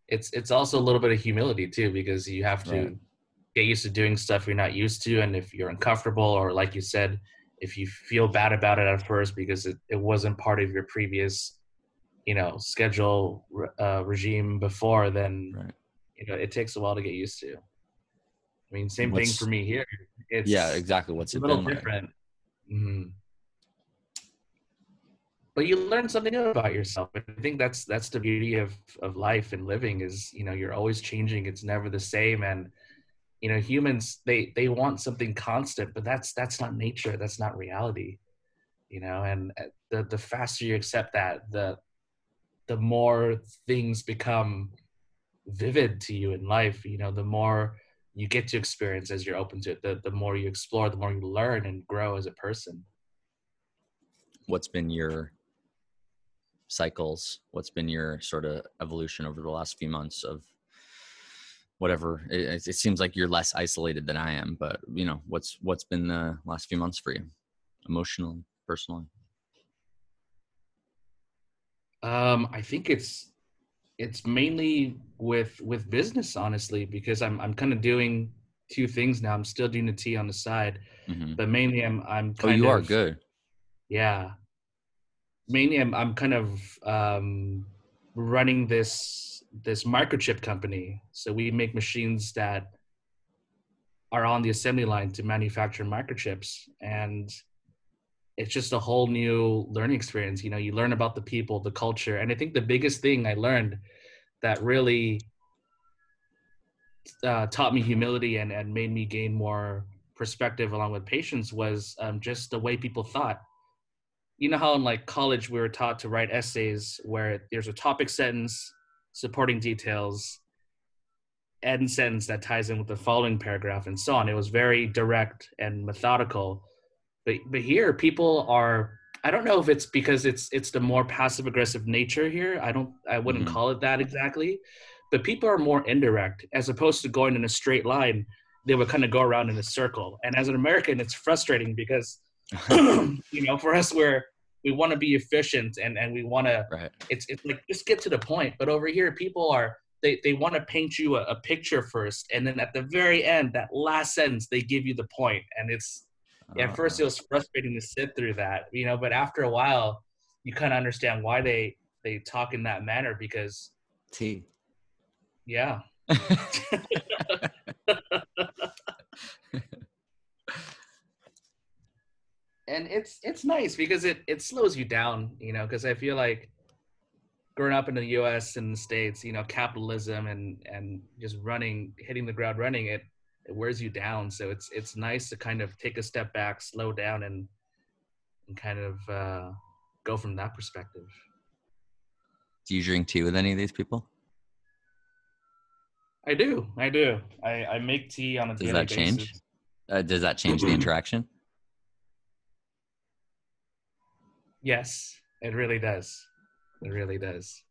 it's it's also a little bit of humility too, because you have to right. get used to doing stuff you're not used to, and if you're uncomfortable or like you said, if you feel bad about it at first because it, it wasn't part of your previous you know schedule uh, regime before, then right. you know it takes a while to get used to. I mean, same What's, thing for me here. It's yeah, exactly. What's it a little different. Like? Mm-hmm. But you learn something new about yourself. I think that's that's the beauty of of life and living is you know you're always changing. It's never the same, and you know humans they they want something constant, but that's that's not nature. That's not reality. You know, and uh, the the faster you accept that, the the more things become vivid to you in life. You know, the more you get to experience as you're open to it. The, the more you explore, the more you learn and grow as a person. What's been your cycles? What's been your sort of evolution over the last few months of whatever? It, it seems like you're less isolated than I am, but you know, what's what's been the last few months for you, emotionally, personally? Um, I think it's it's mainly with with business honestly because i'm i'm kind of doing two things now. I'm still doing the tea on the side, Mhm. but mainly I'm I'm kind Oh, you are good. Yeah. Mainly I'm I'm kind of um running this this microchip company. So we make machines that are on the assembly line to manufacture microchips and it's just a whole new learning experience. You know, you learn about the people, the culture. And I think the biggest thing I learned that really uh, taught me humility and, and made me gain more perspective along with patience was um, just the way people thought. You know how in like college we were taught to write essays where there's a topic sentence, supporting details, end sentence that ties in with the following paragraph, and so on. It was very direct and methodical. But but here people are. I don't know if it's because it's it's the more passive aggressive nature here. I don't. I wouldn't Mhm. call it that exactly. But people are more indirect as opposed to going in a straight line. They would kind of go around in a circle. And as an American, it's frustrating because you know, for us, we're we want to be efficient and and we want to. right. It's it's like just get to the point. But over here, people are they they want to paint you a, a picture first, and then at the very end, that last sentence, they give you the point, and it's yeah, at first Uh, it was frustrating to sit through that, you know, but after a while, you kind of understand why they they talk in that manner because tea. yeah, and it's it's nice because it it slows you down, you know, because I feel like growing up in the U.S. and the states, you know, capitalism and and just running, hitting the ground running, it it wears you down. So it's it's nice to kind of take a step back, slow down, and and kind of uh, go from that perspective. Do you drink tea with any of these people? I do, I do. I, I make tea on a Does daily that change? basis. Uh, does that change the interaction? Yes, it really does. It really does.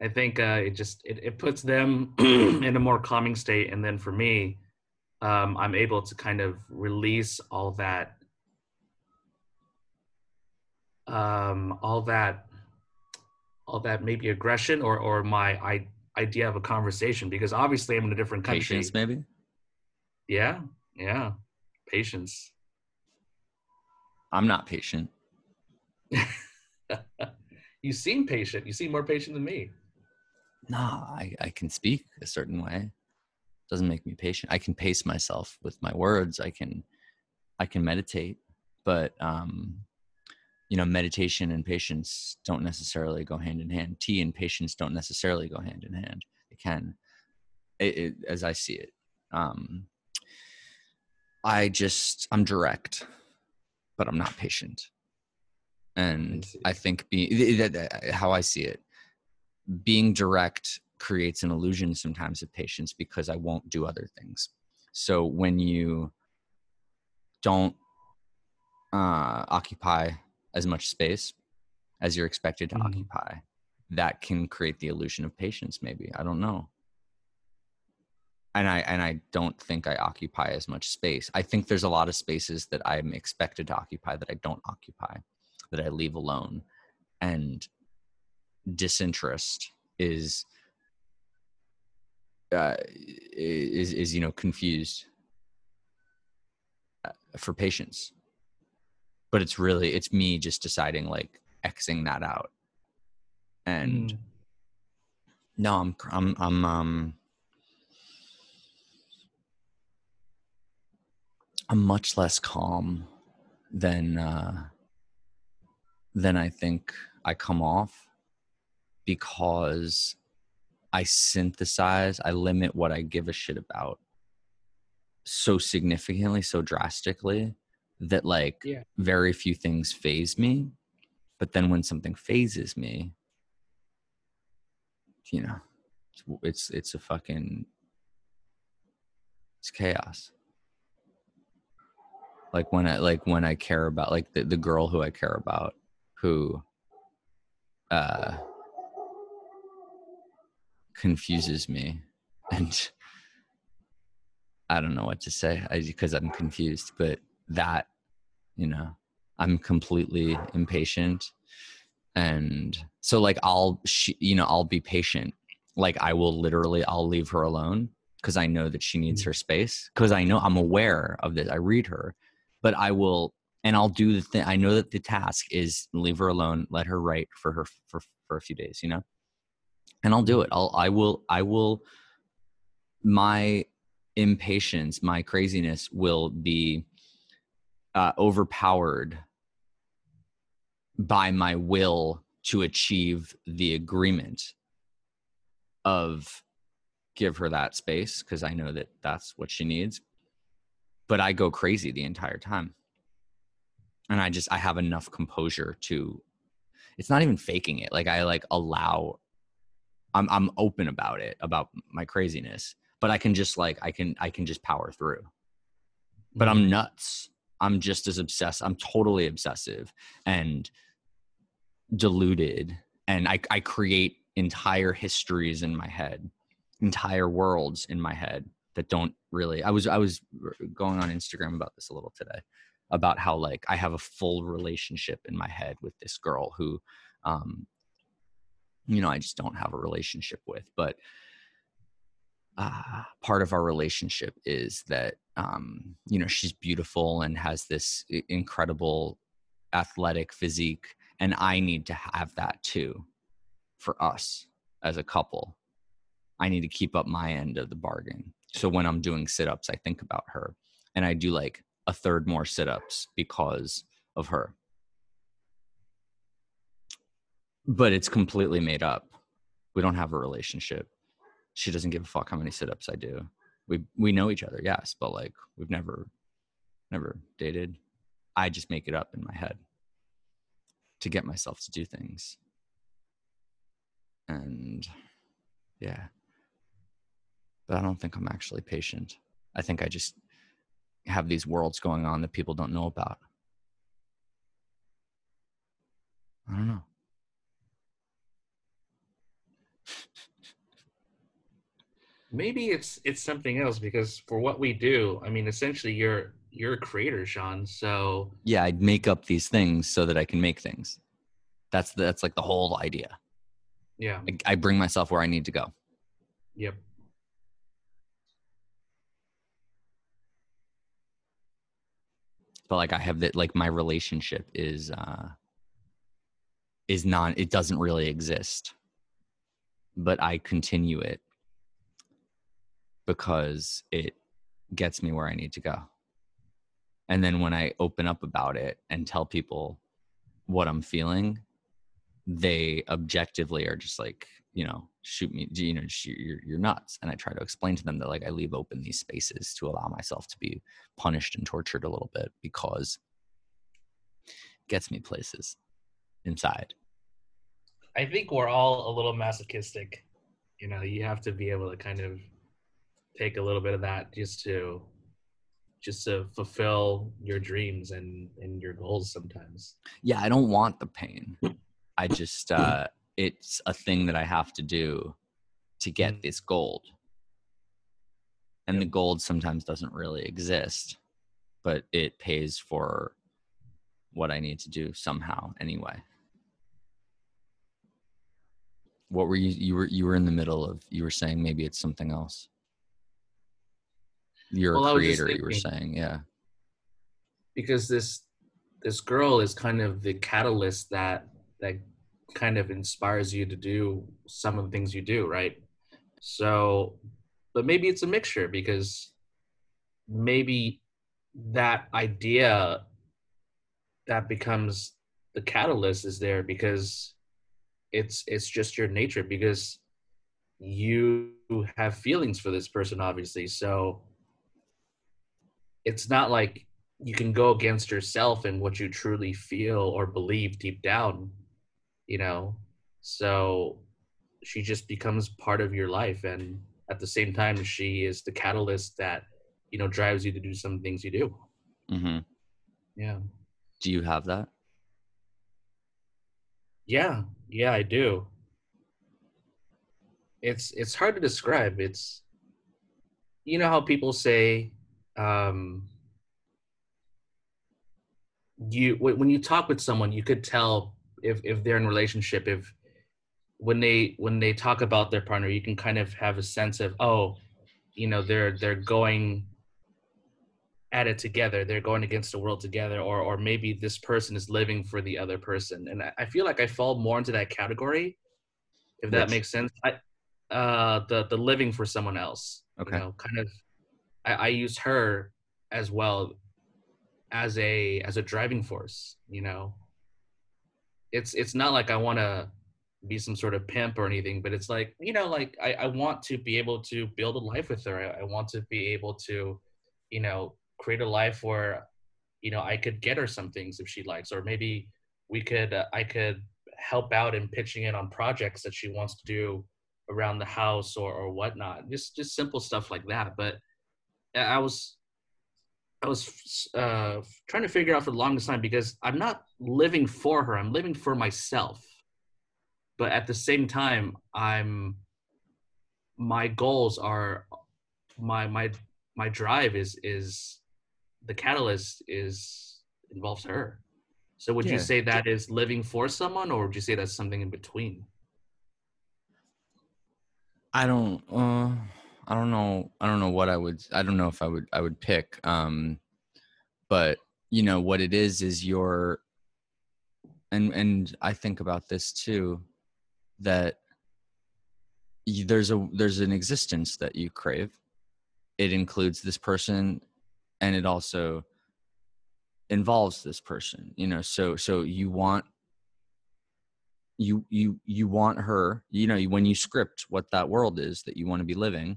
I think uh, it just it, it puts them in a more calming state, and then for me, um, I'm able to kind of release all that, um, all that, all that maybe aggression or or my I, idea of a conversation because obviously I'm in a different country. Patience, maybe. Yeah, yeah, patience. I'm not patient. you seem patient. You seem more patient than me. Nah, I, I can speak a certain way. Doesn't make me patient. I can pace myself with my words. I can I can meditate, but um, you know, meditation and patience don't necessarily go hand in hand. Tea and patience don't necessarily go hand in hand. It can, it, it, as I see it. Um, I just I'm direct, but I'm not patient, and see. I think being how I see it, being direct creates an illusion sometimes of patience because I won't do other things. So when you don't uh, occupy as much space as you're expected to Mhm. occupy, that can create the illusion of patience. Maybe I don't know. And I and I don't think I occupy as much space. I think there's a lot of spaces that I'm expected to occupy that I don't occupy, that I leave alone, and disinterest is uh, is is you know confused uh, for patience. But it's really it's me just deciding like xing that out. And Mm. no i'm i'm i'm um i'm much less calm than uh than i think i come off because i synthesize i limit what i give a shit about so significantly so drastically that like Yeah. very few things faze me but then when something fazes me you know it's it's, it's a fucking it's chaos like when i like when i care about like the, the girl who i care about who uh confuses me and i don't know what to say because i'm confused but that you know i'm completely impatient and so like i'll you know i'll be patient like i will literally i'll leave her alone because I know that she needs Mm. her space because I know I'm aware of this. I read her, but I will and I'll do the thing. I know that the task is leave her alone, let her write for her for for a few days, you know, and I'll do it. I'll I will I will my impatience, my craziness will be uh, overpowered by my will to achieve the agreement of give her that space because I know that that's what she needs. But I go crazy the entire time. And I just I have enough composure to it's not even faking it. Like I like allow I'm I'm open about it, about my craziness, but I can just like I can I can just power through. But I'm nuts. I'm just as obsessed. I'm totally obsessive and deluded and I I create entire histories in my head entire worlds in my head that don't really i was i was going on instagram about this a little today about how like i have a full relationship in my head with this girl who um you know i just don't have a relationship with but uh, part of our relationship is that um you know she's beautiful and has this incredible athletic physique and i need to have that too for us as a couple I need to keep up my end of the bargain. So when I'm doing sit ups, I think about her and I do like a third more sit ups because of her. But it's completely made up. We don't have a relationship. She doesn't give a fuck how many sit ups I do. We we know each other, yes, but like we've never never dated. I just make it up in my head to get myself to do things. And yeah but I don't think I'm actually patient. I think I just have these worlds going on that people don't know about. I don't know. Maybe it's it's something else because for what we do, I mean, essentially, you're you're a creator, Sean. So Yeah, I'd make up these things so that I can make things. That's the, that's like the whole idea. yeah, I, I bring myself where I need to go. yep. But like I have that like my relationship is uh is non it doesn't really exist. But I continue it because it gets me where I need to go. And then when I open up about it and tell people what I'm feeling, they objectively are just like, you know, shoot me, you know, you're, you're nuts. And I try to explain to them that like I leave open these spaces to allow myself to be punished and tortured a little bit because it gets me places inside. I think we're all a little masochistic. You know, you have to be able to kind of take a little bit of that just to just to fulfill your dreams and and your goals sometimes. Yeah, I don't want the pain. I just uh it's a thing that I have to do to get Mm. this gold. And the gold sometimes doesn't really exist, but it pays for what I need to do somehow anyway. What were you you were you were in the middle of you were saying maybe it's something else. You're Well, a creator, you were saying, yeah. because this this girl is kind of the catalyst that that kind of inspires you to do some of the things you do right so but maybe it's a mixture because maybe that idea that becomes the catalyst is there because it's it's just your nature because you have feelings for this person obviously so it's not like you can go against yourself and what you truly feel or believe deep down you know? So she just becomes part of your life and at the same time she is the catalyst that you know drives you to do some things you do. Mm-hmm. yeah. Do you have that? yeah. Yeah i do. It's it's hard to describe. It's you know how people say um you when you talk with someone you could tell if if they're in relationship if when they when they talk about their partner you can kind of have a sense of oh you know they're they're going at it together they're going against the world together or or maybe this person is living for the other person and i, I feel like i fall more into that category if that Which? makes sense i uh the the living for someone else Okay. you know kind of I, I use her as well as a as a driving force you know? It's it's not like i want to be some sort of pimp or anything but it's like you know like i, I want to be able to build a life with her. I, I want to be able to you know create a life where you know i could get her some things if she likes or maybe we could uh, i could help out in pitching in on projects that she wants to do around the house or or whatnot. Just just simple stuff like that but I was I was uh, trying to figure out for the longest time because I'm not living for her. I'm living for myself. But at the same time, I'm my goals are my my my drive is is the catalyst is involves her. So would you say that is living for someone, or would you say that's something in between? I don't uh I don't know I don't know what I would I don't know if I would I would pick um but you know what it is is your and and I think about this too that you, there's a there's an existence that you crave. It includes this person and it also involves this person you know so so you want you you you want her you know when you script what that world is that you want to be living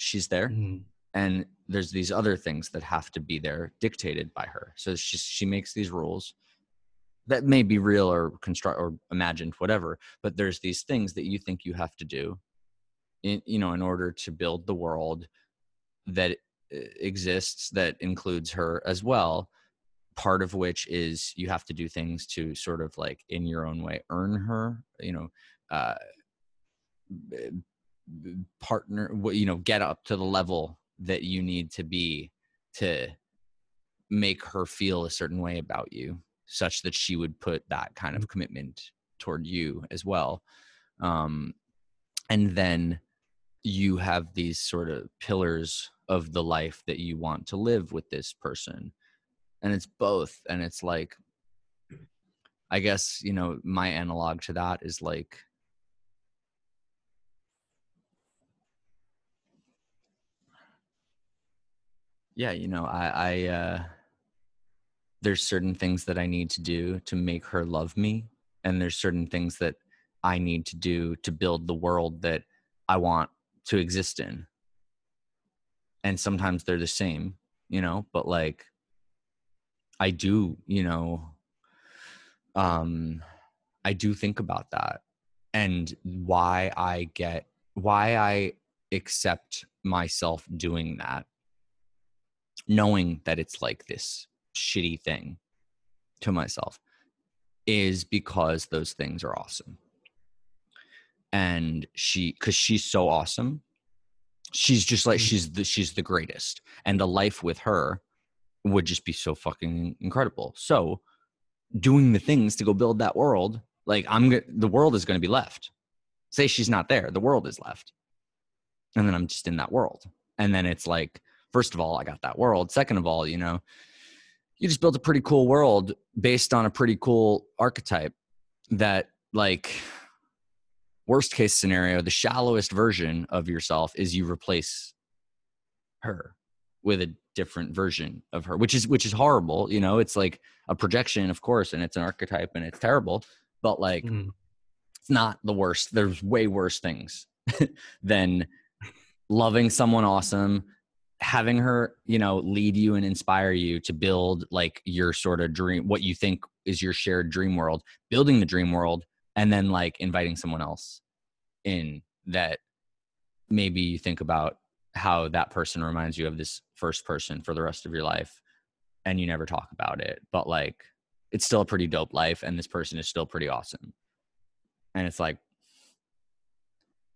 she's there. Mhm. and there's these other things that have to be there dictated by her. So she she makes these rules that may be real or construct or imagined whatever but there's these things that you think you have to do in you know in order to build the world that uh, exists that includes her as well. Part of which is you have to do things to sort of like in your own way earn her you know uh partner you know get up to the level that you need to be to make her feel a certain way about you such that she would put that kind of commitment toward you as well. Um and then you have these sort of pillars of the life that you want to live with this person. And it's both. And it's like i guess you know my analog to that is like yeah you know i i uh there's certain things that i need to do to make her love me and there's certain things that i need to do to build the world that i want to exist in. And sometimes they're the same you know but like i do you know um i do think about that and why i get why i accept myself doing that knowing that it's like this shitty thing to myself is because those things are awesome. And she because she's so awesome. She's just like she's the she's the greatest. And the life with her would just be so fucking incredible. So doing the things to go build that world like i'm the world is going to be left. Say she's not there the world is left. And then i'm just in that world. And then it's like first of all i got that world. Second of all you know you just built a pretty cool world based on a pretty cool archetype that like worst case scenario the shallowest version of yourself is you replace her with a different version of her which is which is horrible you know? It's like a projection of course and it's an archetype and it's terrible but like Mhm. it's not the worst. There's way worse things than loving someone awesome having her you know lead you and inspire you to build like your sort of dream what you think is your shared dream world building the dream world and then like inviting someone else in that maybe you think about how that person reminds you of this first person for the rest of your life and you never talk about it but like it's still a pretty dope life and this person is still pretty awesome. And it's like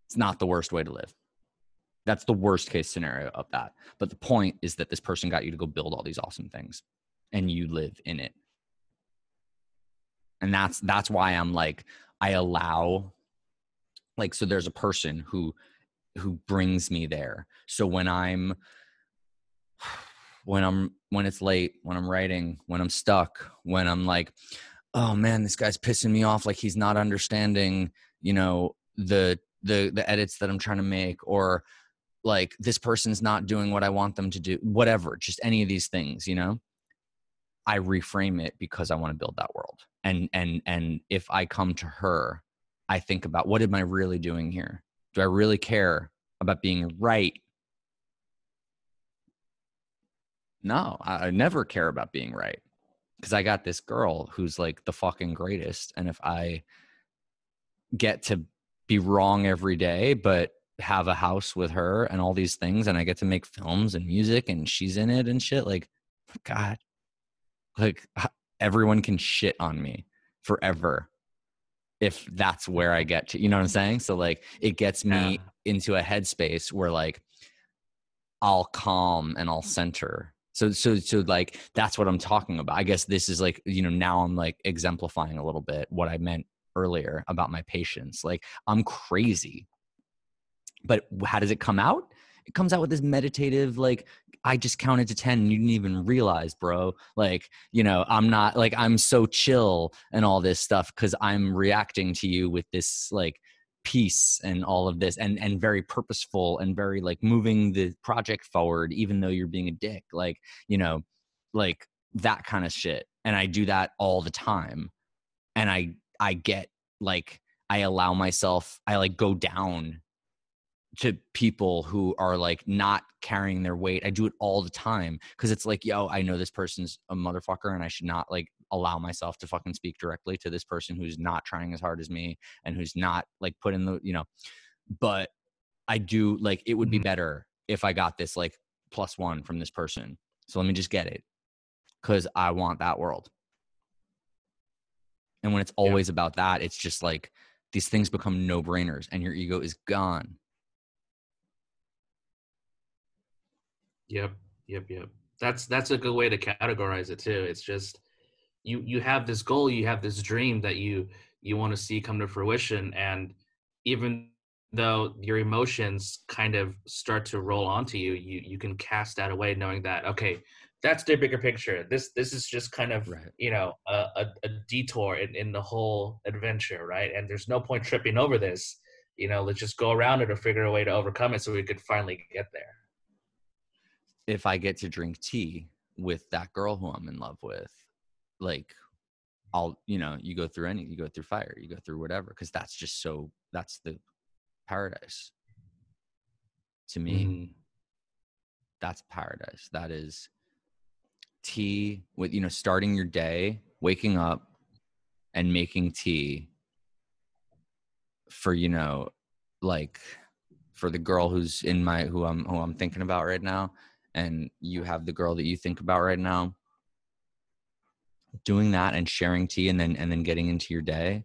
it's not the worst way to live that's the worst case scenario of that. But the point is that this person got you to go build all these awesome things and you live in it. And that's that's why i'm like i allow like so there's a person who who brings me there. So when i'm when i'm when it's late when i'm writing when i'm stuck when i'm like oh man this guy's pissing me off like he's not understanding you know the the the edits that i'm trying to make or like this person's not doing what i want them to do whatever just any of these things you know? I reframe it because i want to build that world. And and and if i come to her i think about what am i really doing here? Do i really care about being right? No i, never care about being right. Because i got this girl who's like the fucking greatest and if i get to be wrong every day but have a house with her and all these things and i get to make films and music and she's in it and shit like god like everyone can shit on me forever if that's where I get to. You know what I'm saying? So like it gets me yeah. into a headspace where like I'll calm and I'll center. So so so like that's what I'm talking about. I guess this is like, you know, now I'm like exemplifying a little bit what I meant earlier about my patience. Like I'm crazy. But how does it come out? It comes out with this meditative like I just counted to 10 and you didn't even realize, bro. Like, you know, I'm not like I'm so chill and all this stuff because I'm reacting to you with this like peace and all of this and and very purposeful and very like moving the project forward even though you're being a dick like you know like that kind of shit and i do that all the time and i i get like i allow myself i like go down to people who are like not carrying their weight. I do it all the time because it's like, yo, I know this person's a motherfucker and I should not like allow myself to fucking speak directly to this person who's not trying as hard as me and who's not like put in the, you know, but I do like it would be mm-hmm. better if I got this like plus one from this person. So let me just get it because I want that world. And when it's always yeah. about that, it's just like these things become no brainers and your ego is gone Yep, yep, yep. That's that's a good way to categorize it too. It's just you you have this goal, you have this dream that you you want to see come to fruition, and even though your emotions kind of start to roll onto you, you you can cast that away, knowing that okay, that's the bigger picture. This this is just kind of right. you know a, a, a detour in, in the whole adventure, right? And there's no point tripping over this. You know, let's just go around it or figure a way to overcome it so we could finally get there if I get to drink tea with that girl who I'm in love with, like I'll, you know, you go through any, you go through fire, you go through whatever, because that's just so, that's the paradise to me. Mm. That's paradise. That is tea with, you know, starting your day, waking up and making tea for, you know, like for the girl who's in my, who I'm, who I'm thinking about right now and you have the girl that you think about right now doing that and sharing tea and then and then getting into your day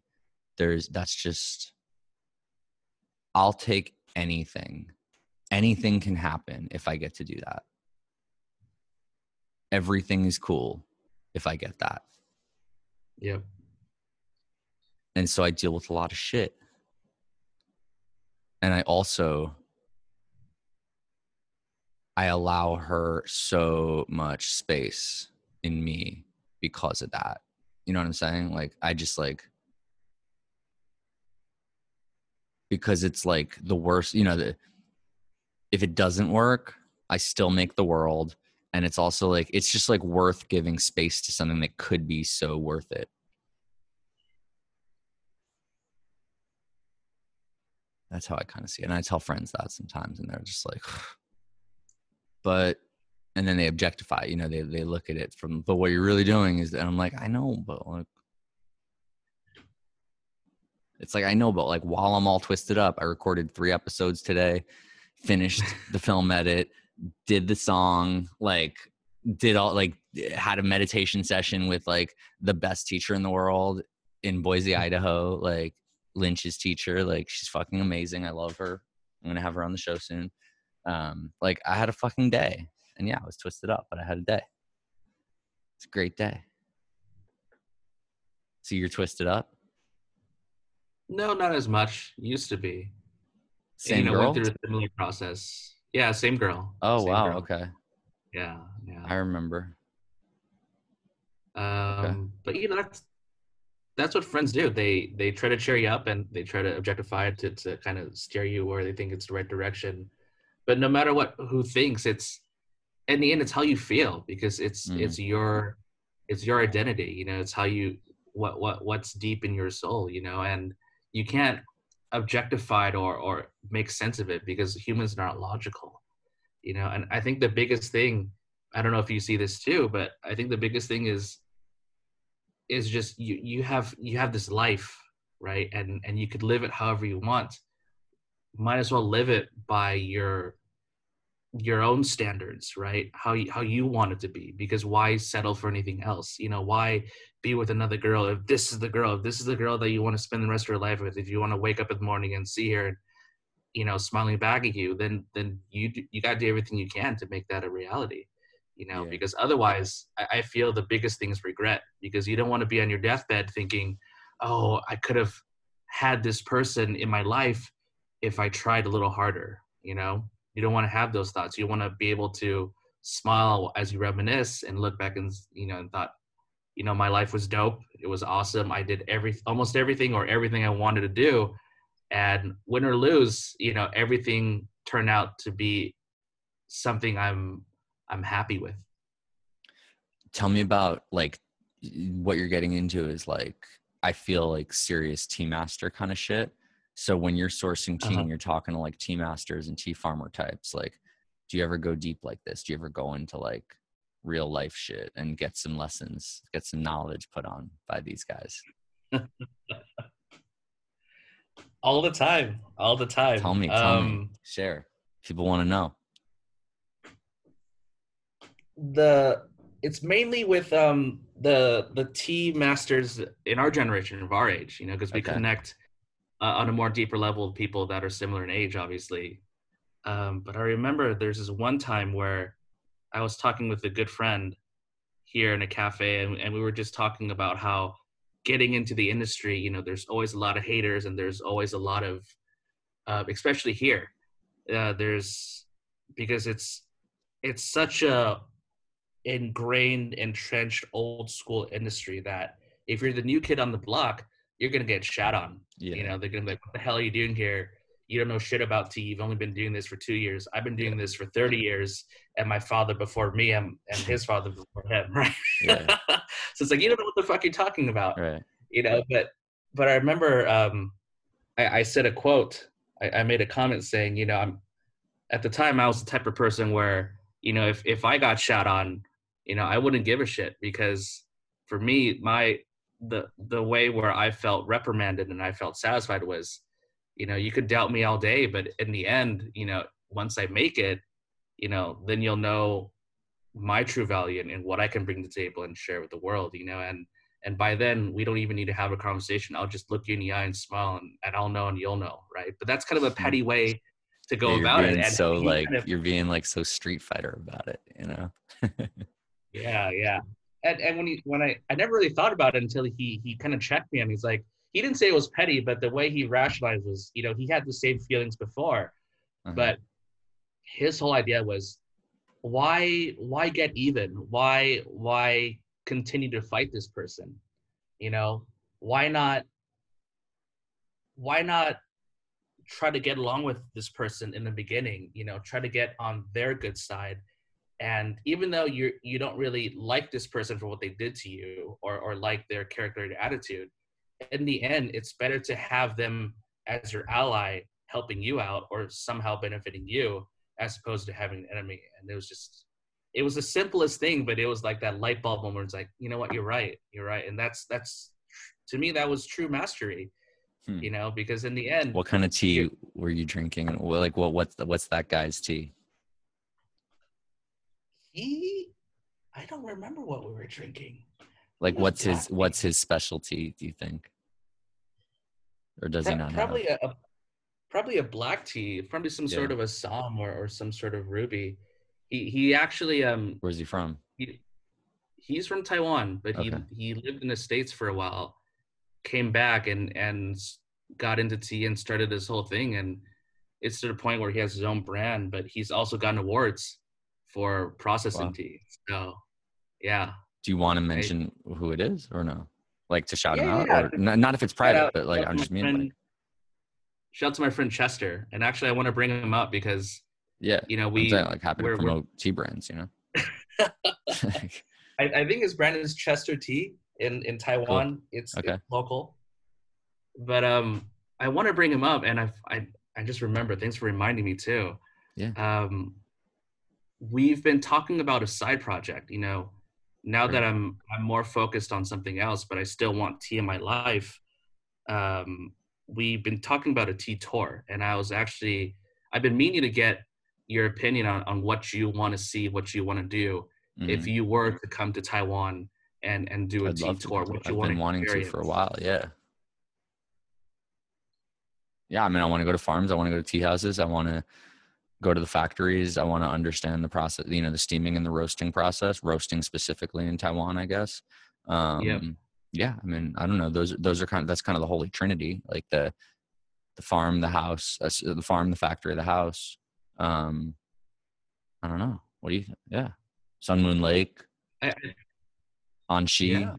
there's that's just i'll take anything. Anything can happen if i get to do that. Everything is cool if i get that. Yep. And so i deal with a lot of shit. And i also I allow her so much space in me because of that. You know what I'm saying? Like I just like because it's like the worst, you know, the if it doesn't work, I still make the world and it's also like it's just like worth giving space to something that could be so worth it. That's how I kind of see it. And I tell friends that sometimes and they're just like but and then they objectify you know they they look at it from but what you're really doing is and i'm like i know but like it's like i know but like while i'm all twisted up i recorded three episodes today finished the film edit did the song like did all like had a meditation session with like the best teacher in the world in boise idaho like lynch's teacher like she's fucking amazing i love her. I'm gonna have her on the show soon um, like I had a fucking day, and yeah, I was twisted up, but I had a day. It's a great day. So you're twisted up? No, not as much. Used to be. Same you know, girl. went through a similar process. Yeah, same girl. Oh same wow. girl. Okay. Yeah, yeah. I remember. Um, but you know that's that's what friends do. They they try to cheer you up and they try to objectify it to to kind of steer you where they think it's the right direction. But no matter what who thinks, it's in the end it's how you feel because it's Mm. it's your it's your identity. You know, it's how you what what what's deep in your soul. You know, and you can't objectify it or or make sense of it because humans are not logical. You know, and I think the biggest thing I don't know if you see this too, but I think the biggest thing is is just you you have you have this life, right? And and you could live it however you want. Might as well live it by your your own standards, right? How you, how you want it to be because why settle for anything else? You know, why be with another girl if this is the girl, if this is the girl that you want to spend the rest of your life with, if you want to wake up in the morning and see her you know smiling back at you then then you you got to do everything you can to make that a reality you know Yeah. because otherwise I, I feel the biggest thing is regret because you don't want to be on your deathbed thinking oh i could have had this person in my life if i tried a little harder you know you don't want to have those thoughts. You want to be able to smile as you reminisce and look back and you know and thought you know my life was dope. It was awesome. I did every almost everything or everything i wanted to do. And win or lose you know everything turned out to be something i'm i'm happy with. Tell me about like what you're getting into is like I feel like serious tea master kind of shit. So when you're sourcing tea Uh-huh. and you're talking to like tea masters and tea farmer types, like do you ever go deep like this? Do you ever go into like real life shit and get some lessons, get some knowledge put on by these guys? all the time all the time Tell me, tell me, um share. People want to know. the it's mainly with um the the tea masters in our generation of our age you know because we Okay. connect uh, on a more deeper level people that are similar in age obviously. Um but i remember there's this one time where i was talking with a good friend here in a cafe and, and we were just talking about how getting into the industry you know there's always a lot of haters and there's always a lot of uh, especially here uh, there's because it's it's such a ingrained entrenched old school industry that if you're the new kid on the block you're gonna get shot on. Yeah. you know they're gonna be like what the hell are you doing here? You don't know shit about tea you've only been doing this for two years. I've been doing this for 30 years and my father before me and, and his father before him right? Yeah. so it's like you don't know what the fuck you're talking about. Right. you know but but i remember um i, I said a quote. I, I made a comment saying you know i'm at the time i was the type of person where you know if if i got shot on you know i wouldn't give a shit because for me my the the way where i felt reprimanded and i felt satisfied was you know you could doubt me all day but in the end you know once i make it you know then you'll know my true value and, and what i can bring to the table and share with the world you know and and by then we don't even need to have a conversation. I'll just look you in the eye and smile and, and i'll know and you'll know right? But that's kind of a hmm. petty way to go Yeah, about it and so like kind of- you're being like so street fighter about it, you know? yeah yeah and and when he when i i never really thought about it until he he kind of checked me and he's like he didn't say it was petty but the way he rationalized was you know he had the same feelings before. Uh-huh. but his whole idea was why why get even? Why why continue to fight this person? You know why not why not try to get along with this person in the beginning? You know try to get on their good side and even though you you don't really like this person for what they did to you or or like their character and attitude in the end it's better to have them as your ally helping you out or somehow benefiting you as opposed to having an enemy and it was just it was the simplest thing but it was like that light bulb moment it's like you know what you're right you're right and that's that's to me that was true mastery Hmm. you know because in the end What kind of tea were you drinking? Like, what, what's the, what's that guy's tea? He i don't remember what we were drinking Like, Yeah, what's his, what's his specialty? Do you think? Or does he not probably have? a, a probably a black tea probably some sort of Assam or, or some sort of ruby he he actually um Where's he from? he, he's from Taiwan, but Okay. he he lived in the states for a while, came back and and got into tea and started this whole thing. And it's to the point where he has his own brand, but he's also gotten awards for processing Wow. tea. So, yeah. Do you want to mention who it is or no? Like to shout him out, yeah. or not if it's private, but like shout out I'm to just my mean, friend- like, shout out to my friend Chester, and actually, I want to bring him up because yeah, you know we saying, like happy to promote tea brands, you know. I, I think his brand is Chester Tea in in Taiwan. It's, Okay. it's local, but um, I want to bring him up, and I I I just remember. Thanks for reminding me too. Yeah. Um, we've been talking about a side project. You know, now that I'm I'm more focused on something else, but I still want tea in my life. Um, we've been talking about a tea tour, and I was actually I've been meaning to get your opinion on on what you want to see, what you want to do if Mhm. you were to come to Taiwan and and do a I'd tea love to tour, what you I've want been wanting to for a while. Yeah. Yeah, I mean, I want to go to farms. I want to go to tea houses. I want to go to the factories. I want to understand the process, you know, the steaming and the roasting process, roasting specifically in Taiwan, I guess. Um, Yeah, I mean, I don't know. Those those are kind of that's kind of the holy trinity, like the the farm, the house, uh, the farm, the factory, the house. Um, I don't know. What do you? Think? Yeah, Sun Moon Lake, I, Anshi. Yeah.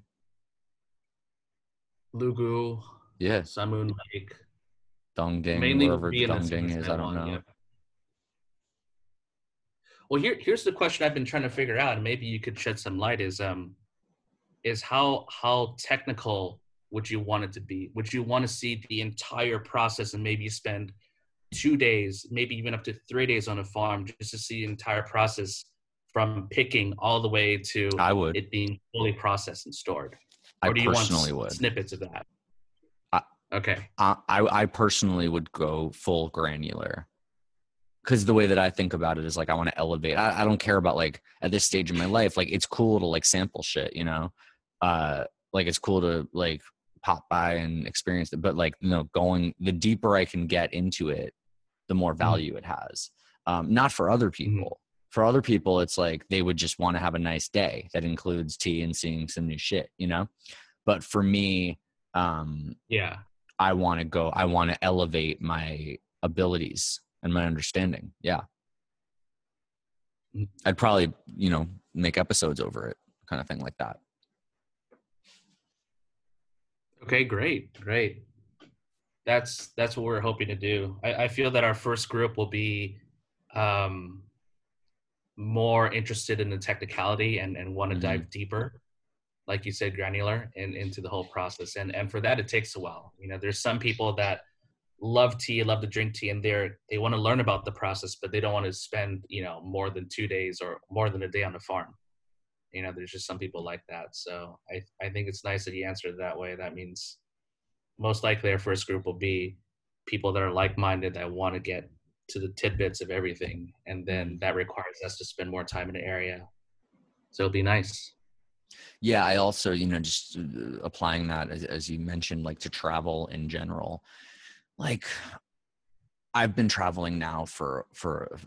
Lugu, Yeah, Sun Moon Lake, Dongding, mainly wherever Dongding is, I don't know. yeah. Well, here here's the question I've been trying to figure out, and maybe you could shed some light. Is um, is how how technical would you want it to be? Would you want to see the entire process and maybe spend two days, maybe even up to three days on a farm just to see the entire process from picking all the way to I would. it being fully processed and stored? I Or do you personally want would. snippets of that? I- okay. I, I I personally would go full granular because the way that I think about it is like I want to elevate. I, I don't care about like at this stage in my life, like it's cool to like sample shit, you know. Uh, like it's cool to like pop by and experience it, but like you know, going the deeper I can get into it, the more value it has. Um, not for other people. For other people, it's like they would just want to have a nice day that includes tea and seeing some new shit, you know. But for me, um, Yeah. I want to go, I want to elevate my abilities and my understanding. Yeah. Mm. I'd probably, you know, make episodes over it, kind of thing like that. Okay, great, great. That's that's what we're hoping to do. I, I feel that our first group will be um, more interested in the technicality and, and want to Mhm. dive deeper, like you said, granular and into the whole process. And and for that, it takes a while. You know, there's some people that love tea, love to drink tea, and they're they want to learn about the process, but they don't want to spend you know more than two days or more than a day on the farm. You know, there's just some people like that. So I I think it's nice that you answered that way. That means most likely our first group will be people that are like-minded that want to get to the tidbits of everything and then that requires us to spend more time in the area so it'll be nice Yeah. I also, you know, just uh, applying that as, as you mentioned, like to travel in general, like I've been traveling now for, for,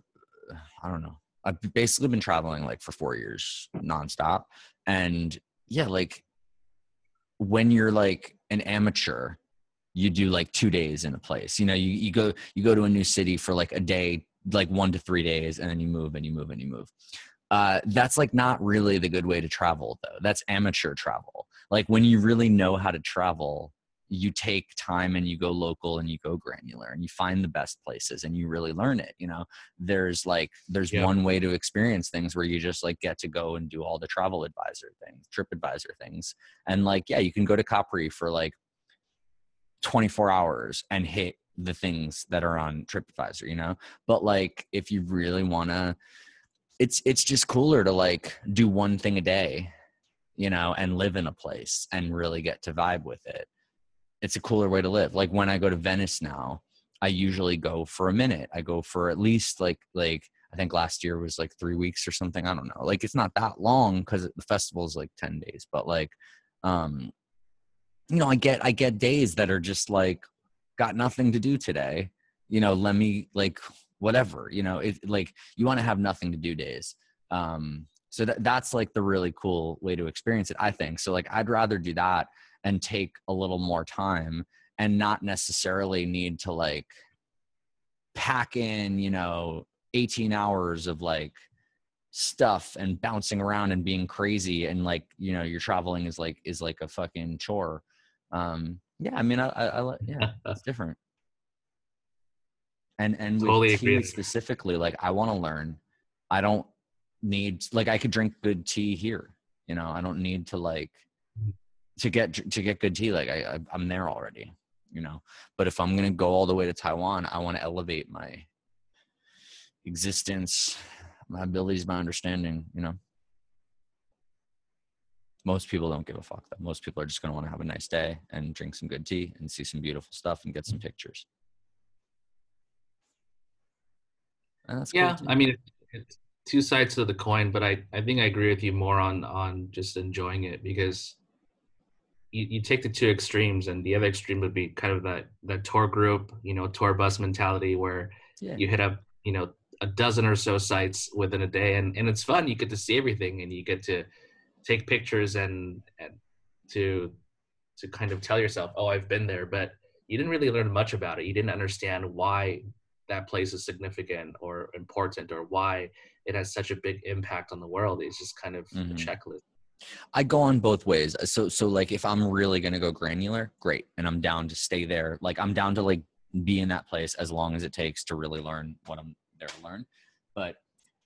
I don't know, I've basically been traveling like for four years nonstop. And yeah, like when you're like an amateur, you do like two days in a place. You know, you, you go you go to a new city for like a day, like one to three days, and then you move and you move and you move. Uh, that's like not really the good way to travel though. That's amateur travel. Like when you really know how to travel, you take time and you go local and you go granular and you find the best places and you really learn it. You know, there's like there's Yeah. one way to experience things where you just like get to go and do all the travel advisor things, trip advisor things. And like, yeah, you can go to Capri for like 24 hours and hit the things that are on TripAdvisor, you know? But like if you really want to it's it's just cooler to like do one thing a day, you know, and live in a place and really get to vibe with it. It's a cooler way to live. Like when I go to Venice now, I usually go for a minute. I go for at least like like I think last year was like 3 weeks or something, I don't know. Like it's not that long cuz the festival is like 10 days, but like um you know, I get I get days that are just like got nothing to do today. You know, let me like whatever. You know, it like you want to have nothing to do days. Um, so that that's like the really cool way to experience it. I think so. Like I'd rather do that and take a little more time and not necessarily need to like pack in, you know, 18 hours of like stuff and bouncing around and being crazy and like, you know, your traveling is like is like a fucking chore. Um yeah, I mean I I, I yeah, it's different. And and with Totally tea agree. specifically, like I want to learn. I don't need like I could drink good tea here. You know, I don't need to like to get to get good tea. Like I, I I'm there already. You know, but if I'm gonna go all the way to Taiwan, I want to elevate my existence, my abilities, my understanding. You know, most people don't give a fuck. Though. Most people are just gonna want to have a nice day and drink some good tea and see some beautiful stuff and get some mm-hmm. pictures. And that's cool, yeah too. i mean it's two sides to the coin but i i think i agree with you more on on just enjoying it because you, you take the two extremes and the other extreme would be kind of that that tour group you know tour bus mentality where yeah. you hit up you know a dozen or so sites within a day and and it's fun you get to see everything and you get to take pictures and and to to kind of tell yourself oh i've been there but you didn't really learn much about it you didn't understand why that place is significant or important or why it has such a big impact on the world it's just kind of Mhm. a checklist I go on both ways. So so like if I'm really gonna go granular, great, and I'm down to stay there. Like I'm down to like be in that place as long as it takes to really learn what I'm there to learn. But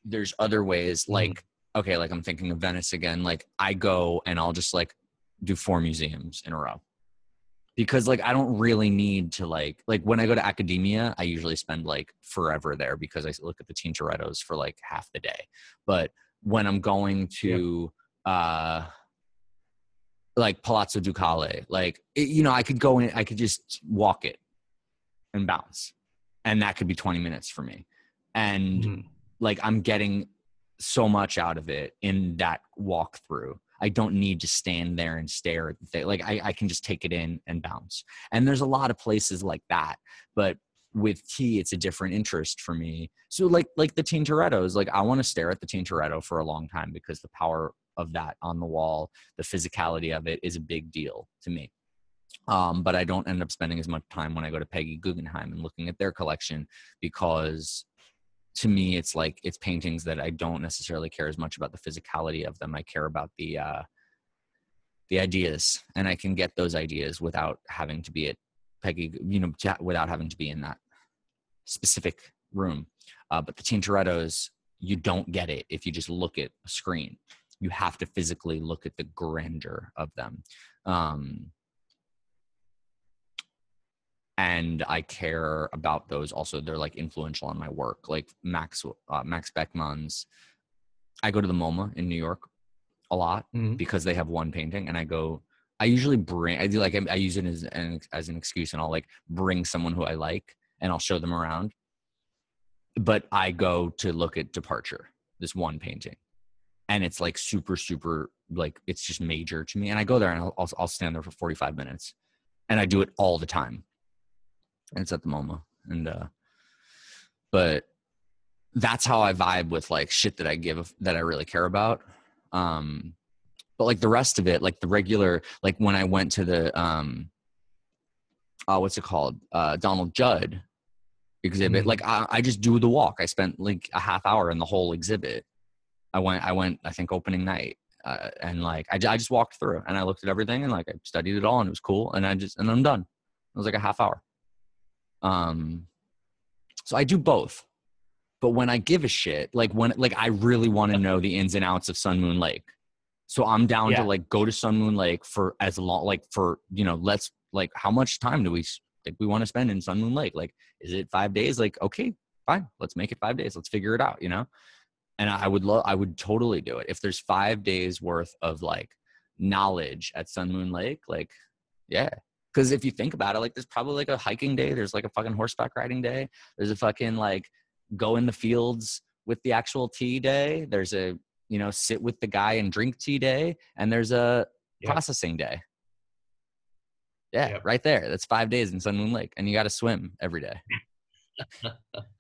there's other ways, Mhm. like okay, like I'm thinking of Venice again. Like I go and I'll just like do four museums in a row because like I don't really need to like like when I go to Accademia, I usually spend like forever there because I look at the Tintorettos for like half the day. But when I'm going to uh like Palazzo Ducale, like it, you know, I could go in, I could just walk it and bounce, and that could be 20 minutes for me. And Mhm. like I'm getting so much out of it in that walkthrough. I don't need to stand there and stare at the thing. Like I, I can just take it in and bounce. And there's a lot of places like that. But with tea, it's a different interest for me. So like like the Tintorettos, like I want to stare at the Tintoretto for a long time because the power of that on the wall, the physicality of it is a big deal to me. Um, but I don't end up spending as much time when I go to Peggy Guggenheim and looking at their collection because to me it's like it's paintings that I don't necessarily care as much about the physicality of them. I care about the uh the ideas and I can get those ideas without having to be at Peggy, you know, without having to be in that specific room. Uh, but the Tintorettos, you don't get it if you just look at a screen. You have to physically look at the grandeur of them. Um, and I care about those also. They're like influential on my work. Like Max uh, Max Beckmann's. I go to the MoMA in New York a lot Mhm. because they have one painting, and I go. I usually bring. I do like I, I use it as an as an excuse, and I'll like bring someone who I like, and I'll show them around. But I go to look at Departure, this one painting, and it's like super super like it's just major to me. And I go there and I'll I'll, I'll stand there for forty five minutes, and I do it all the time and it's at the MoMA. And uh but that's how I vibe with like shit that I give that I really care about. Um but like the rest of it, like the regular like when I went to the um uh what's it called? Uh Donald Judd exhibit, Mhm. like I, I just do the walk. I spent like a half hour in the whole exhibit. I went I went I think opening night. Uh, and like I, I just walked through and I looked at everything and like I studied it all and it was cool and I just and I'm done. It was like a half hour. Um, so I do both. But when I give a shit, like when like I really want to know the ins and outs of Sun Moon Lake. So I'm down Yeah. to like go to Sun Moon Lake for as long like for you know, let's like how much time do we think we want to spend in Sun Moon Lake? Like, is it five days? Like, okay, fine, let's make it five days. Let's figure it out, you know? And I would love I would totally do it. If there's five days worth of like knowledge at Sun Moon Lake, like, yeah, because if you think about it, like there's probably like a hiking day, there's like a fucking horseback riding day, there's a fucking like go in the fields with the actual tea day, there's a you know sit with the guy and drink tea day, and there's a Yep. processing day. Yeah, Yep. right there. That's five days in Sun Moon Lake, and you got to swim every day.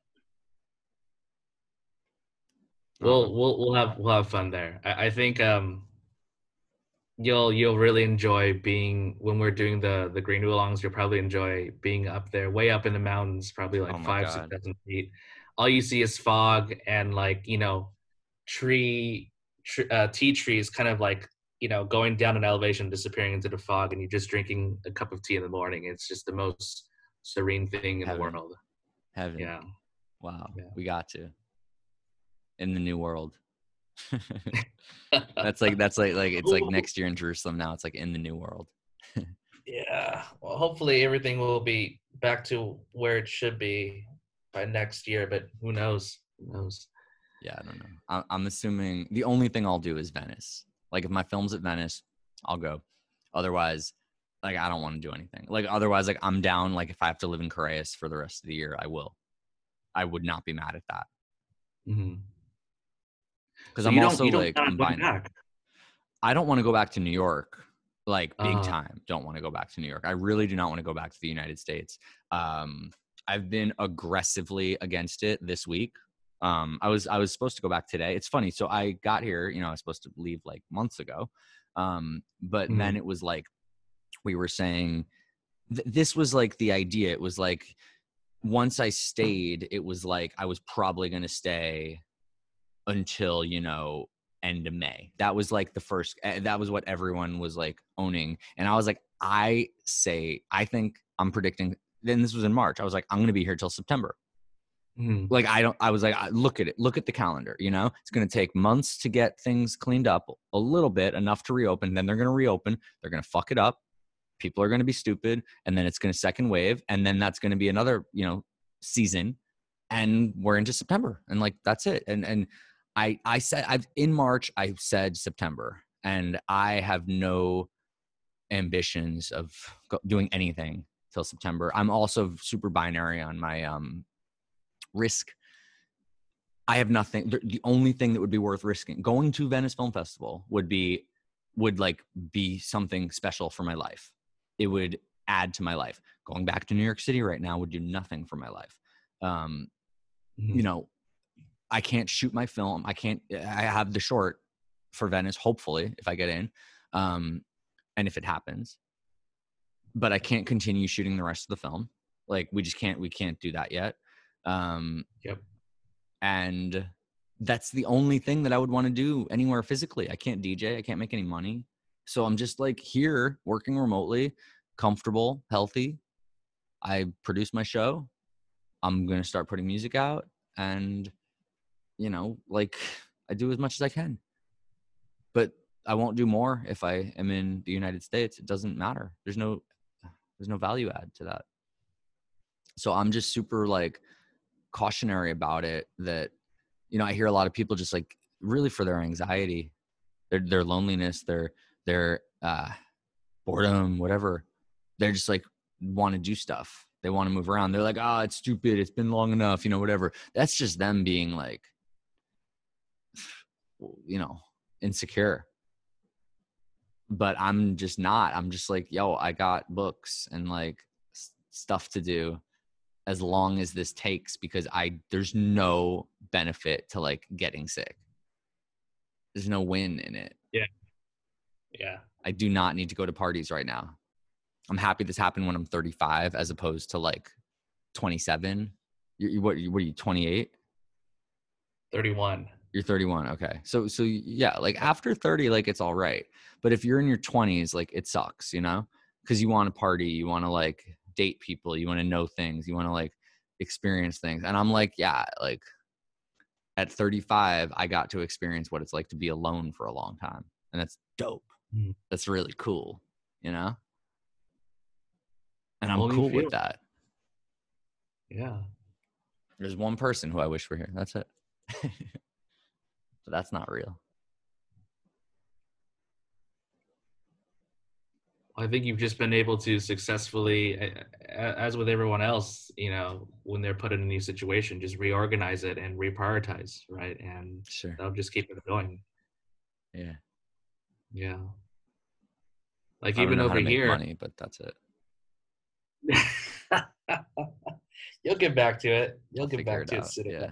we'll we'll we'll have we'll have fun there. I, I think um you'll you'll really enjoy being when we're doing the the green oolongs. You'll probably enjoy being up there, way up in the mountains, probably like Oh five six God. thousand feet. All you see is fog and like you know, tree, tr- uh, tea trees, kind of like you know going down an elevation, disappearing into the fog, and you're just drinking a cup of tea in the morning. It's just the most serene thing in Heaven. the world. Heaven. Yeah. Wow. Yeah. We got to. In the new world. that's like that's like like it's like next year in Jerusalem now. It's like in the new world. Yeah. Well, hopefully everything will be back to where it should be by next year, but who knows? Who knows? Yeah, I don't know. I'm, I'm assuming the only thing I'll do is Venice. Like if my film's at Venice, I'll go. Otherwise, like I don't want to do anything. Like otherwise, like I'm down. Like if I have to live in Correas for the rest of the year, I will. I would not be mad at that Mm-hmm. Because I'm also like plan I'm buying. back. I don't want to go back to New York, like big Uh. time. Don't want to go back to New York. I really do not want to go back to the United States. Um, I've been aggressively against it this week. Um, I was I was supposed to go back today. It's funny. So I got here. You know, I was supposed to leave like months ago, um, but Mhm. then it was like we were saying th- this was like the idea. It was like once I stayed, it was like I was probably going to stay until you know end of May. That was like the first. eh, That was what everyone was like owning, and I was like, I say, I think I'm predicting. Then this was in March. I was like, I'm going to be here till September. Mhm. Like I don't. I was like, look at it. Look at the calendar. You know, it's going to take months to get things cleaned up a little bit, enough to reopen. Then they're going to reopen. They're going to fuck it up. People are going to be stupid, and then it's going to second wave, and then that's going to be another, you know, season, and we're into September, and like that's it. And and I I said I've in March I said September, and I have no ambitions of doing anything till September. I'm also super binary on my um risk. I have nothing. The only thing that would be worth risking going to Venice Film Festival would be would like be something special for my life. It would add to my life. Going back to New York City right now would do nothing for my life. Um, you know, I can't shoot my film. I can't. I have the short for Venice. Hopefully, if I get in, um, and if it happens, but I can't continue shooting the rest of the film. Like we just can't. We can't do that yet. Um, Yep. and that's the only thing that I would want to do anywhere physically. I can't DJ. I can't make any money. So I'm just like here working remotely, comfortable, healthy. I produce my show. I'm going to start putting music out and you know, like I do as much as I can. But I won't do more if I am in the United States. It doesn't matter. There's no there's no value add to that. So I'm just super like cautionary about it that you know, I hear a lot of people just like really for their anxiety, their their loneliness, their their uh boredom, whatever. They're just like want to do stuff. They want to move around. They're like, "Ah, it's stupid. It's been long enough, you know, whatever." That's just them being like you know, insecure. But I'm just not. I'm just like, "Yo, I got books and like stuff to do as long as this takes because I there's no benefit to like getting sick. There's no win in it. Yeah. Yeah. I do not need to go to parties right now. I'm happy this happened when I'm 35 as opposed to like 27. You, you what, you- what are you 28? 31. You're 31. Okay. So so yeah, like after 30 like it's all right. But if you're in your 20s like it sucks, you know? Cuz you want to party, you want to like date people, you want to know things, you want to like experience things. And I'm like, yeah, like at 35 I got to experience what it's like to be alone for a long time. And that's dope. Mhm. That's really cool, you know? And I'm cool with that. Yeah. There's one person who I wish were here. That's it. but that's not real. I think you've just been able to successfully, as with everyone else, you know, when they're put in a new situation, just reorganize it and reprioritize, right? And Sure. that'll just keep it going. Yeah. Yeah. Like I even over here, money, but that's it. you'll get back to it. You'll I'll get back it to it out. soon. Yeah.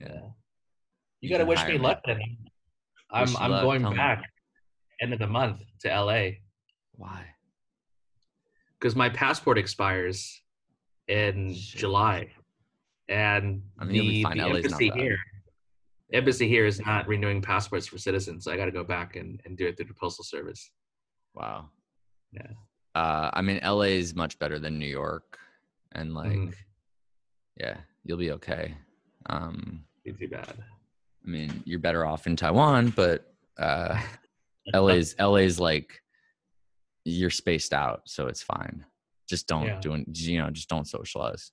Yeah. You You gotta wish me me. luck then. I'm Wish I'm luck, going tell me. back. end of the month to LA Why? because my passport expires in Shit. July, and I mean, the, the LA 's not embassy here, embassy here is not renewing passports for citizens. So I got to go back and, and do it through the postal service. Wow. Yeah. Uh, I mean, LA is much better than New York, and like, Mhm. yeah, you'll be okay. Um, Be too bad. I mean, you're better off in Taiwan, but uh, LA's LA's like you're spaced out, so it's fine. Just don't Yeah. do. You know, just don't socialize.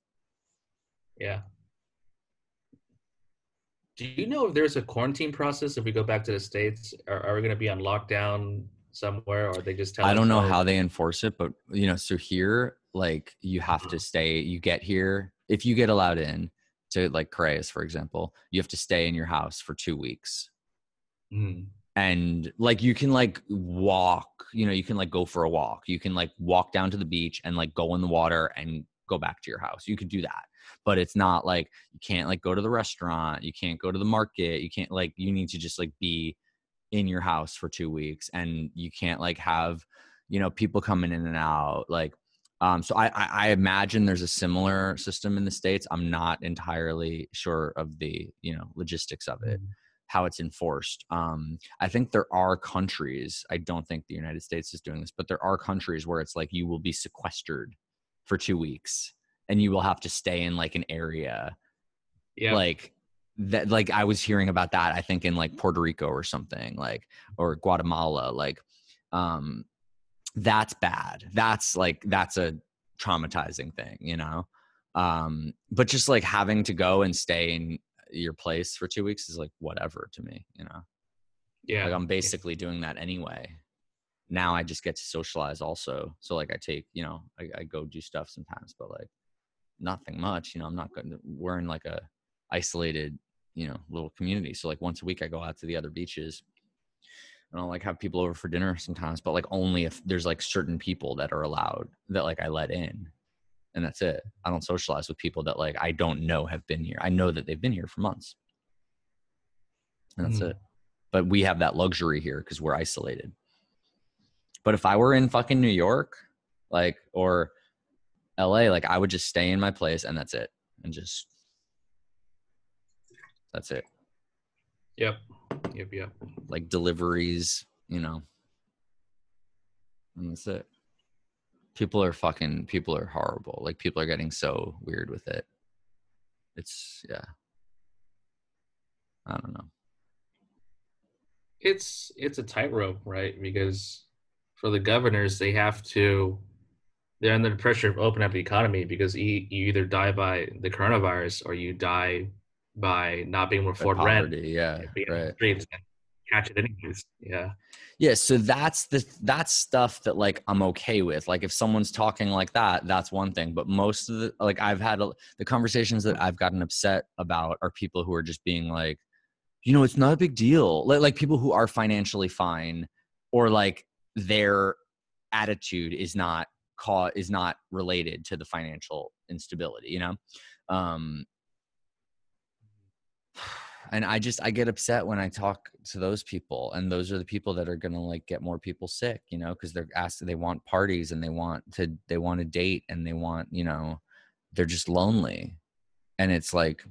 Yeah. Do you know if there's a quarantine process if we go back to the states? Are, are we going to be on lockdown somewhere, or they just tell? I don't know "Oh, how they enforce it, but you know, so here, like you have to stay. You get here if you get allowed in to like Correas, for example, you have to stay in your house for two weeks. Mm, and like you can like walk you know you can like go for a walk. You can like walk down to the beach and like go in the water and go back to your house. You could do that. But it's not like you can't like go to the restaurant you can't go to the market you can't like you need to just like be in your house for two weeks. And you can't like have you know people coming in and out like um so I, I i imagine there's a similar system in the states i'm not entirely sure of the you know logistics of it mm, how it's enforced. Um, I think there are countries, I don't think the United States is doing this, but there are countries where it's like you will be sequestered for two weeks and you will have to stay in like an area Yeah. like that like I was hearing about that I think in like Puerto Rico or something like or Guatemala like um that's bad that's like that's a traumatizing thing you know um but just like having to go and stay in your place for 2 weeks is like whatever to me you know yeah. like I'm basically doing that anyway. Now I just get to socialize also. So like I take, you know, I, I go do stuff sometimes, but like nothing much. You know, I'm not going. to We're in like a isolated, you know, little community. So like once a week I go out to the other beaches. And I'll like have people over for dinner sometimes, but like only if there's like certain people that are allowed that like I let in. And that's it. I don't socialize with people that like I don't know have been here. I know that they've been here for months. And that's Mhm. it but we have that luxury here because we're isolated. But if I were in fucking New York, like or LA, like I would just stay in my place and that's it. And just that's it. Yep. Yep. Yep. Like deliveries, you know. And that's it. People are fucking people are horrible. Like people are getting so weird with it. It's yeah. I don't know. It's it's a tightrope, right? Because for the governors, they have to. They're under the pressure of opening up the economy because you, you either die by the coronavirus or you die by not being able to afford rent. yeah. Right. catch it anyways. Yeah. Yeah, so that's the that's stuff that like I'm okay with. Like if someone's talking like that, that's one thing. But most of the like I've had a, the conversations that I've gotten upset about are people who are just being like, you know, it's not a big deal. Like, like people who are financially fine, or like their attitude is not caught is not related to the financial instability. You know, um, and i just i get upset when i talk to those people and those are the people that are to like get more people sick you know because they're asked they want parties and they want to they want to date and they want you know they're just lonely. And it's like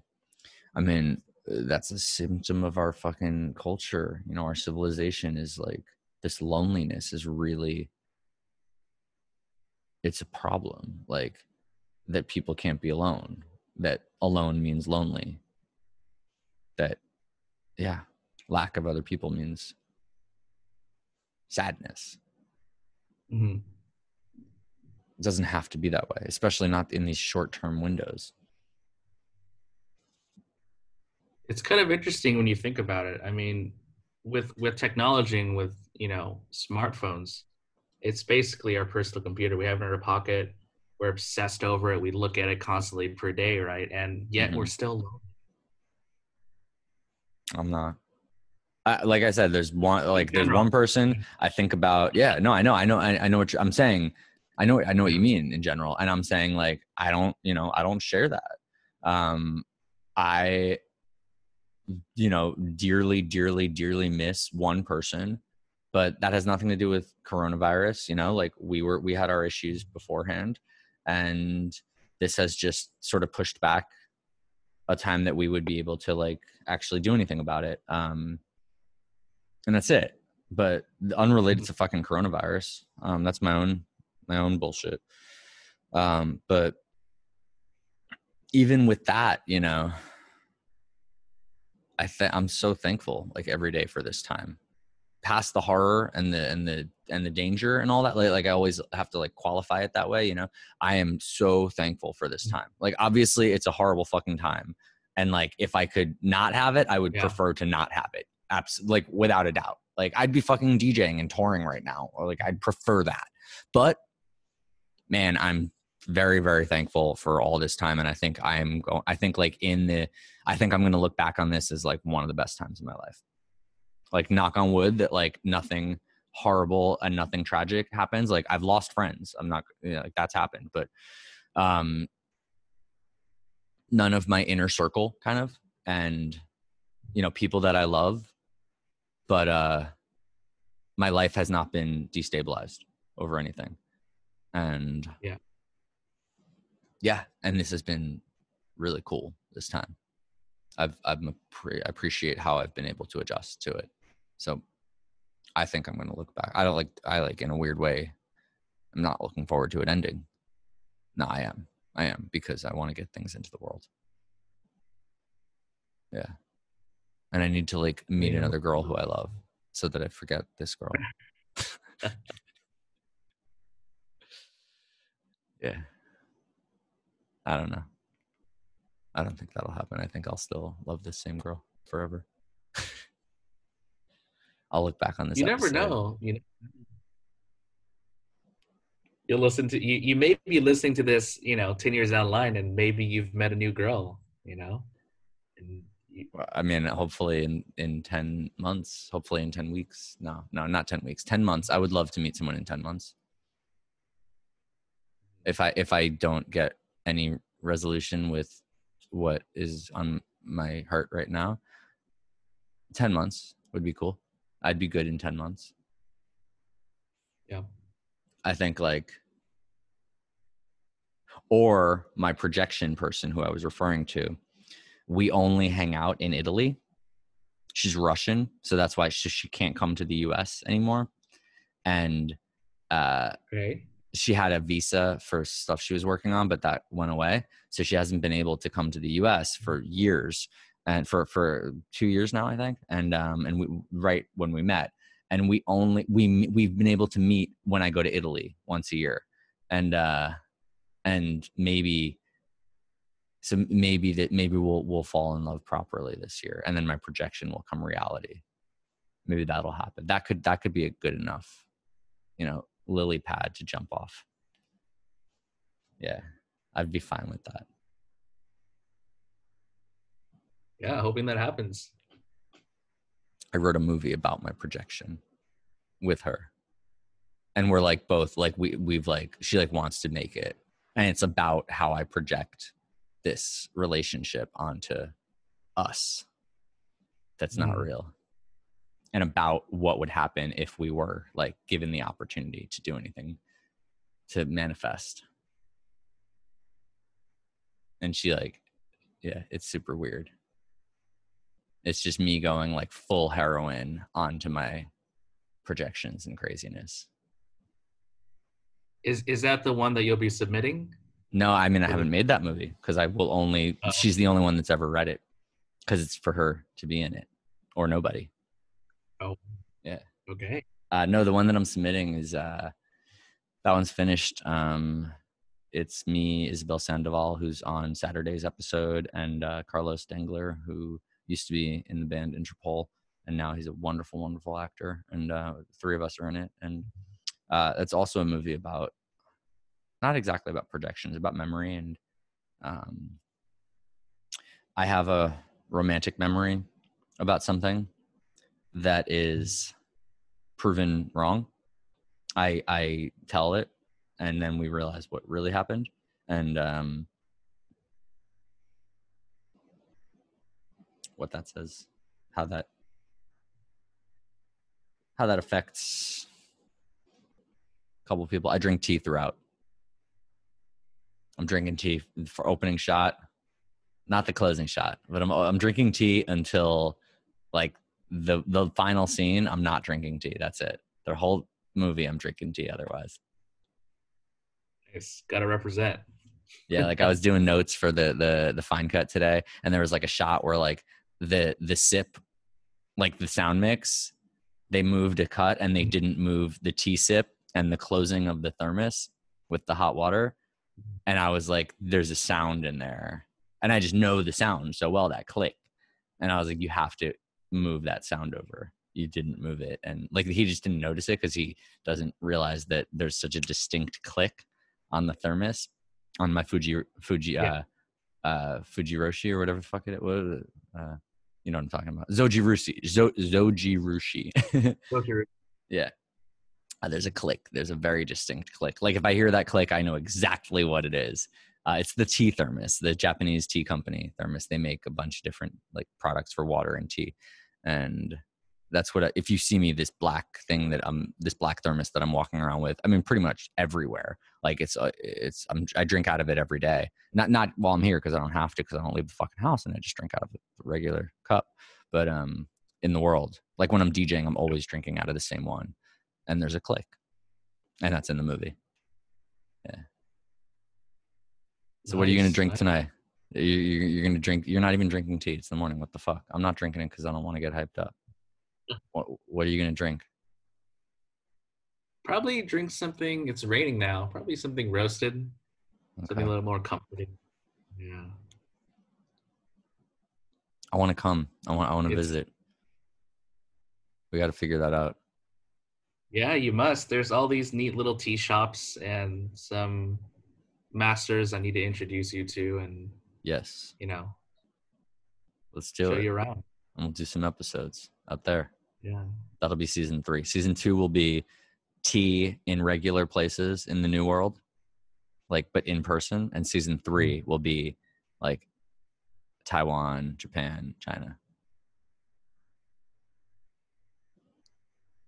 i mean uh, that's a symptom of our fucking culture you know our civilization is like this loneliness is really it's a problem like that people can't be alone that alone means lonely that yeah lack of other people means sadness hmm it doesn't have to be that way especially not in these short-term windows It's kind of interesting when you think about it. I mean, with with technology and with you know smartphones, it's basically our personal computer. We have it in our pocket. We're obsessed over it. We look at it constantly per day, right? And yet we're still lonely. I'm not. I, like i said there's one like there's one person i think about yeah no i know i know i, I know what you're, i'm saying i know i know what you mean in general and i'm saying like i don't you know i don't share that. Um i you know dearly dearly dearly miss one person but that has nothing to do with coronavirus you know like we were we had our issues beforehand and this has just sort of pushed back a time that we would be able to like actually do anything about it um and that's it. But unrelated to fucking coronavirus um that's my own my own bullshit. Um but even with that you know i think i'm so thankful like every day for this time past the horror and the and the and the danger and all that like, like i always have to like qualify it that way you know? I am so thankful for this mm. time. Like obviously it's a horrible fucking time and like if i could not have it i would yeah. prefer to not have it. Absolutely like without a doubt. Like i'd be fucking djing and touring right now or like i'd prefer that. But man i'm very very thankful for all this time and i think i'm going i think like in the i think i'm going to look back on this as like one of the best times in my life like knock on wood that like nothing horrible and nothing tragic happens. Like i've lost friends. I'm not you know, like that's happened but um none of my inner circle kind of and you know people that i love but uh my life has not been destabilized over anything. And yeah. Yeah and this has been really cool this time. I've i've i appreciate how i've been able to adjust to it so I think I'm going to look back. I don't like, I like in a weird way, I'm not looking forward to it ending. No, I am. I am because I want to get things into the world. Yeah. And I need to like meet another girl who I love so that I forget this girl. yeah. I don't know. I don't think that'll happen. I think I'll still love this same girl forever. I'll look back on this. You episode. never know. You know. You'll listen to you. You may be listening to this, you know, ten years down the line, and maybe you've met a new girl. You know. You, I mean, hopefully in in ten months. Hopefully in ten weeks. No, no, not ten weeks. Ten months. I would love to meet someone in ten months. If I if I don't get any resolution with what is on my heart right now, ten months would be cool. I'd be good in 10 months. Yeah. I think like or my projection person who I was referring to, we only hang out in Italy. She's Russian, so that's why she, she can't come to the US anymore. And uh she had a visa for stuff she was working on, but that went away. So she hasn't been able to come to the US for years and for for two years now, I think. And um, and we right when we met, and we only we we've been able to meet when I go to Italy once a year, and uh, and maybe so maybe that maybe we'll we'll fall in love properly this year, and then my projection will come reality. Maybe that'll happen. That could that could be a good enough, you know, lily pad to jump off. Yeah, I'd be fine with that. Yeah, hoping that happens. I wrote a movie about my projection with her. And we're like both like we we've like she like wants to make it. And it's about how I project this relationship onto us. That's not mm. real. And about what would happen if we were like given the opportunity to do anything to manifest. And she like yeah, it's super weird. It's just me going like full heroin onto my projections and craziness. Is is that the one that you'll be submitting? No, I mean I haven't made that movie because I will only. Oh. She's the only one that's ever read it because it's for her to be in it or nobody. Oh, yeah. Okay. Uh, no, the one that I'm submitting is uh, that one's finished. Um, it's me, Isabel Sandoval, who's on Saturday's episode, and uh, Carlos Dengler, who used to be in the band Interpol, and now he's a wonderful, wonderful actor. And uh, three of us are in it, and uh, it's also a movie about not exactly about projections, about memory. And um, I have a romantic memory about something that is proven wrong. I I tell it, and then we realize what really happened, and um, what that says, how that how that affects a couple people. I drink tea throughout. I'm drinking tea for opening shot, not the closing shot, but I'm I'm drinking tea until like the the final scene. I'm not drinking tea. That's it. The whole movie, I'm drinking tea. Otherwise, It's gotta represent. yeah. Like I was doing notes for the the the fine cut today, and there was like a shot where like the the sip, like the sound mix, they moved a cut and they didn't move the tea sip and the closing of the thermos with the hot water. And I was like, there's a sound in there. And I just know the sound so well that click. And I was like, you have to move that sound over. You didn't move it. And like he just didn't notice it because he doesn't realize that there's such a distinct click on the thermos on my Fuji Fuji Yeah. uh uh Fujiroshi or whatever the fuck it was. Uh you know what I'm talking about. Zojirushi. Zo, Zojirushi. Yeah. Uh, there's a click. There's a very distinct click. Like if I hear that click, I know exactly what it is. Uh, it's the tea thermos, the Japanese tea company thermos. They make a bunch of different like products for water and tea, and that's what. I, if you see me this black thing that I'm this black thermos that I'm walking around with, I mean pretty much everywhere. Like it's uh, it's I'm, I drink out of it every day. Not not while I'm here because I don't have to because I don't leave the fucking house and I just drink out of the regular cup. But um, in the world, like when I'm DJing, I'm always drinking out of the same one. And there's a click. And that's in the movie. Yeah. So what are you gonna drink tonight? You, you're gonna drink you're not even drinking tea. It's the morning. What the fuck? I'm not drinking it because i don't want to get hyped up what, what are you gonna drink Probably drink something. It's raining now. Probably something roasted. Something a little more comforting. Yeah. i want to come i want i want to visit we got to figure that out Yeah, you must. There's all these neat little tea shops and some masters I need to introduce you to and, yes you know, let's do show it you around. and we'll do some episodes out there Yeah. that'll be season three season two will be tea in regular places in the new world like but in person and season three hmm. will be like taiwan japan china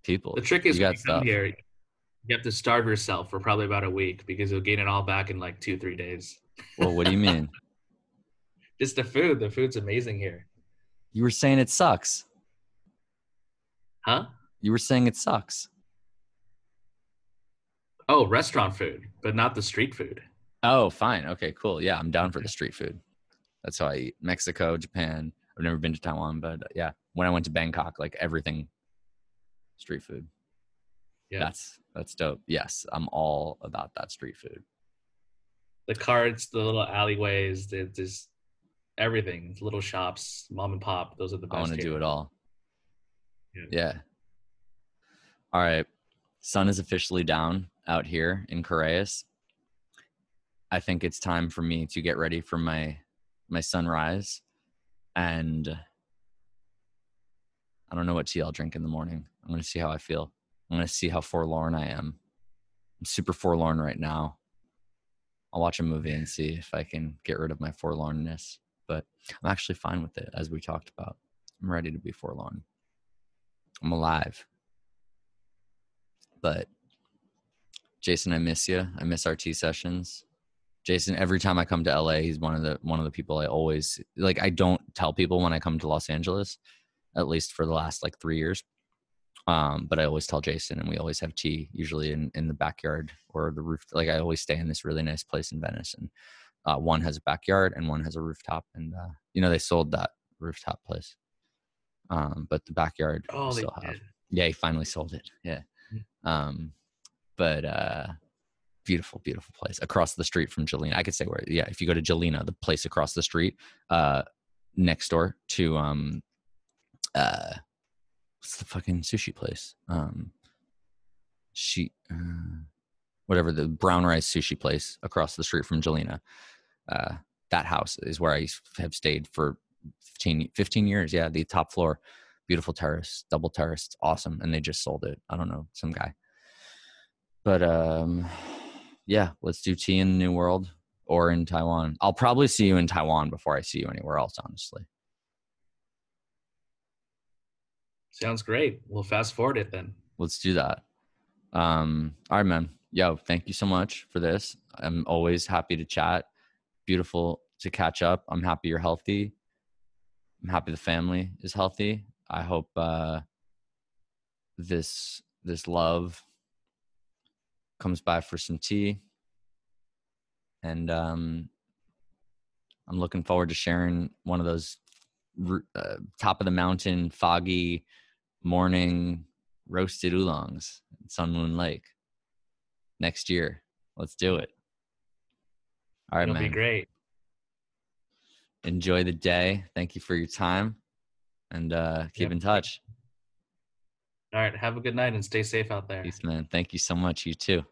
people The trick is you got you come stuff here, you have to starve yourself for probably about a week because you'll gain it all back in like two, three days. well what do you mean Just the food. The food's amazing here. you were saying it sucks Huh? you were saying it sucks Oh, restaurant food, but not the street food. oh fine okay cool yeah i'm down for the street food that's how i eat mexico japan i've never been to taiwan but yeah when i went to bangkok like everything street food Yeah. That's that's dope. Yes, I'm all about that street food. the carts, the little alleyways, the just everything, little shops, mom and pop. Those are the best. I want to do it all. Yeah. Yeah. All right. Sun is officially down out here in Correas. I think it's time for me to get ready for my my sunrise and I don't know what tea I'll drink in the morning. I'm going to see how I feel. I'm going to see how forlorn I am. I'm super forlorn right now. I'll watch a movie and see if I can get rid of my forlornness. But I'm actually fine with it, as we talked about. I'm ready to be forlorn. I'm alive. But Jason, I miss you. I miss our tea sessions. Jason, every time I come to LA, he's one of the one of the people I always like. I don't tell people when I come to Los Angeles, at least for the last like three years. Um, but I always tell Jason, and we always have tea, usually in in the backyard or the roof. Like I always stay in this really nice place in Venice, and uh, one has a backyard and one has a rooftop. And uh, you know they sold that rooftop place, um, but the backyard Oh, still have. did. Yeah, he finally sold it. Yeah. Um, but uh, beautiful, beautiful place across the street from Gjelina. I could say where. Yeah, if you go to Gjelina, the place across the street, uh, next door to um, uh, what's the fucking sushi place? Um, she, uh, whatever the brown rice sushi place across the street from Gjelina. Uh, that house is where I have stayed for 15, 15 years. Yeah, the top floor beautiful terrace, double terrace, it's awesome. And they just sold it. I don't know, some guy. But um yeah, let's do tea in the New World or in Taiwan. I'll probably see you in Taiwan before I see you anywhere else, honestly. Sounds great. We'll fast forward it then. Let's do that. Um, all right, man. Yo, thank you so much for this. I'm always happy to chat. Beautiful to catch up. I'm happy you're healthy. I'm happy the family is healthy. I hope uh, this this love comes by for some tea, and um, I'm looking forward to sharing one of those uh, top of the mountain, foggy morning roasted oolongs at Sun Moon Lake next year. Let's do it. All right, It'll man. be great. Enjoy the day. Thank you for your time, and uh, keep Yep. in touch. All right. Have a good night and stay safe out there. Peace, man. Thank you so much. You too.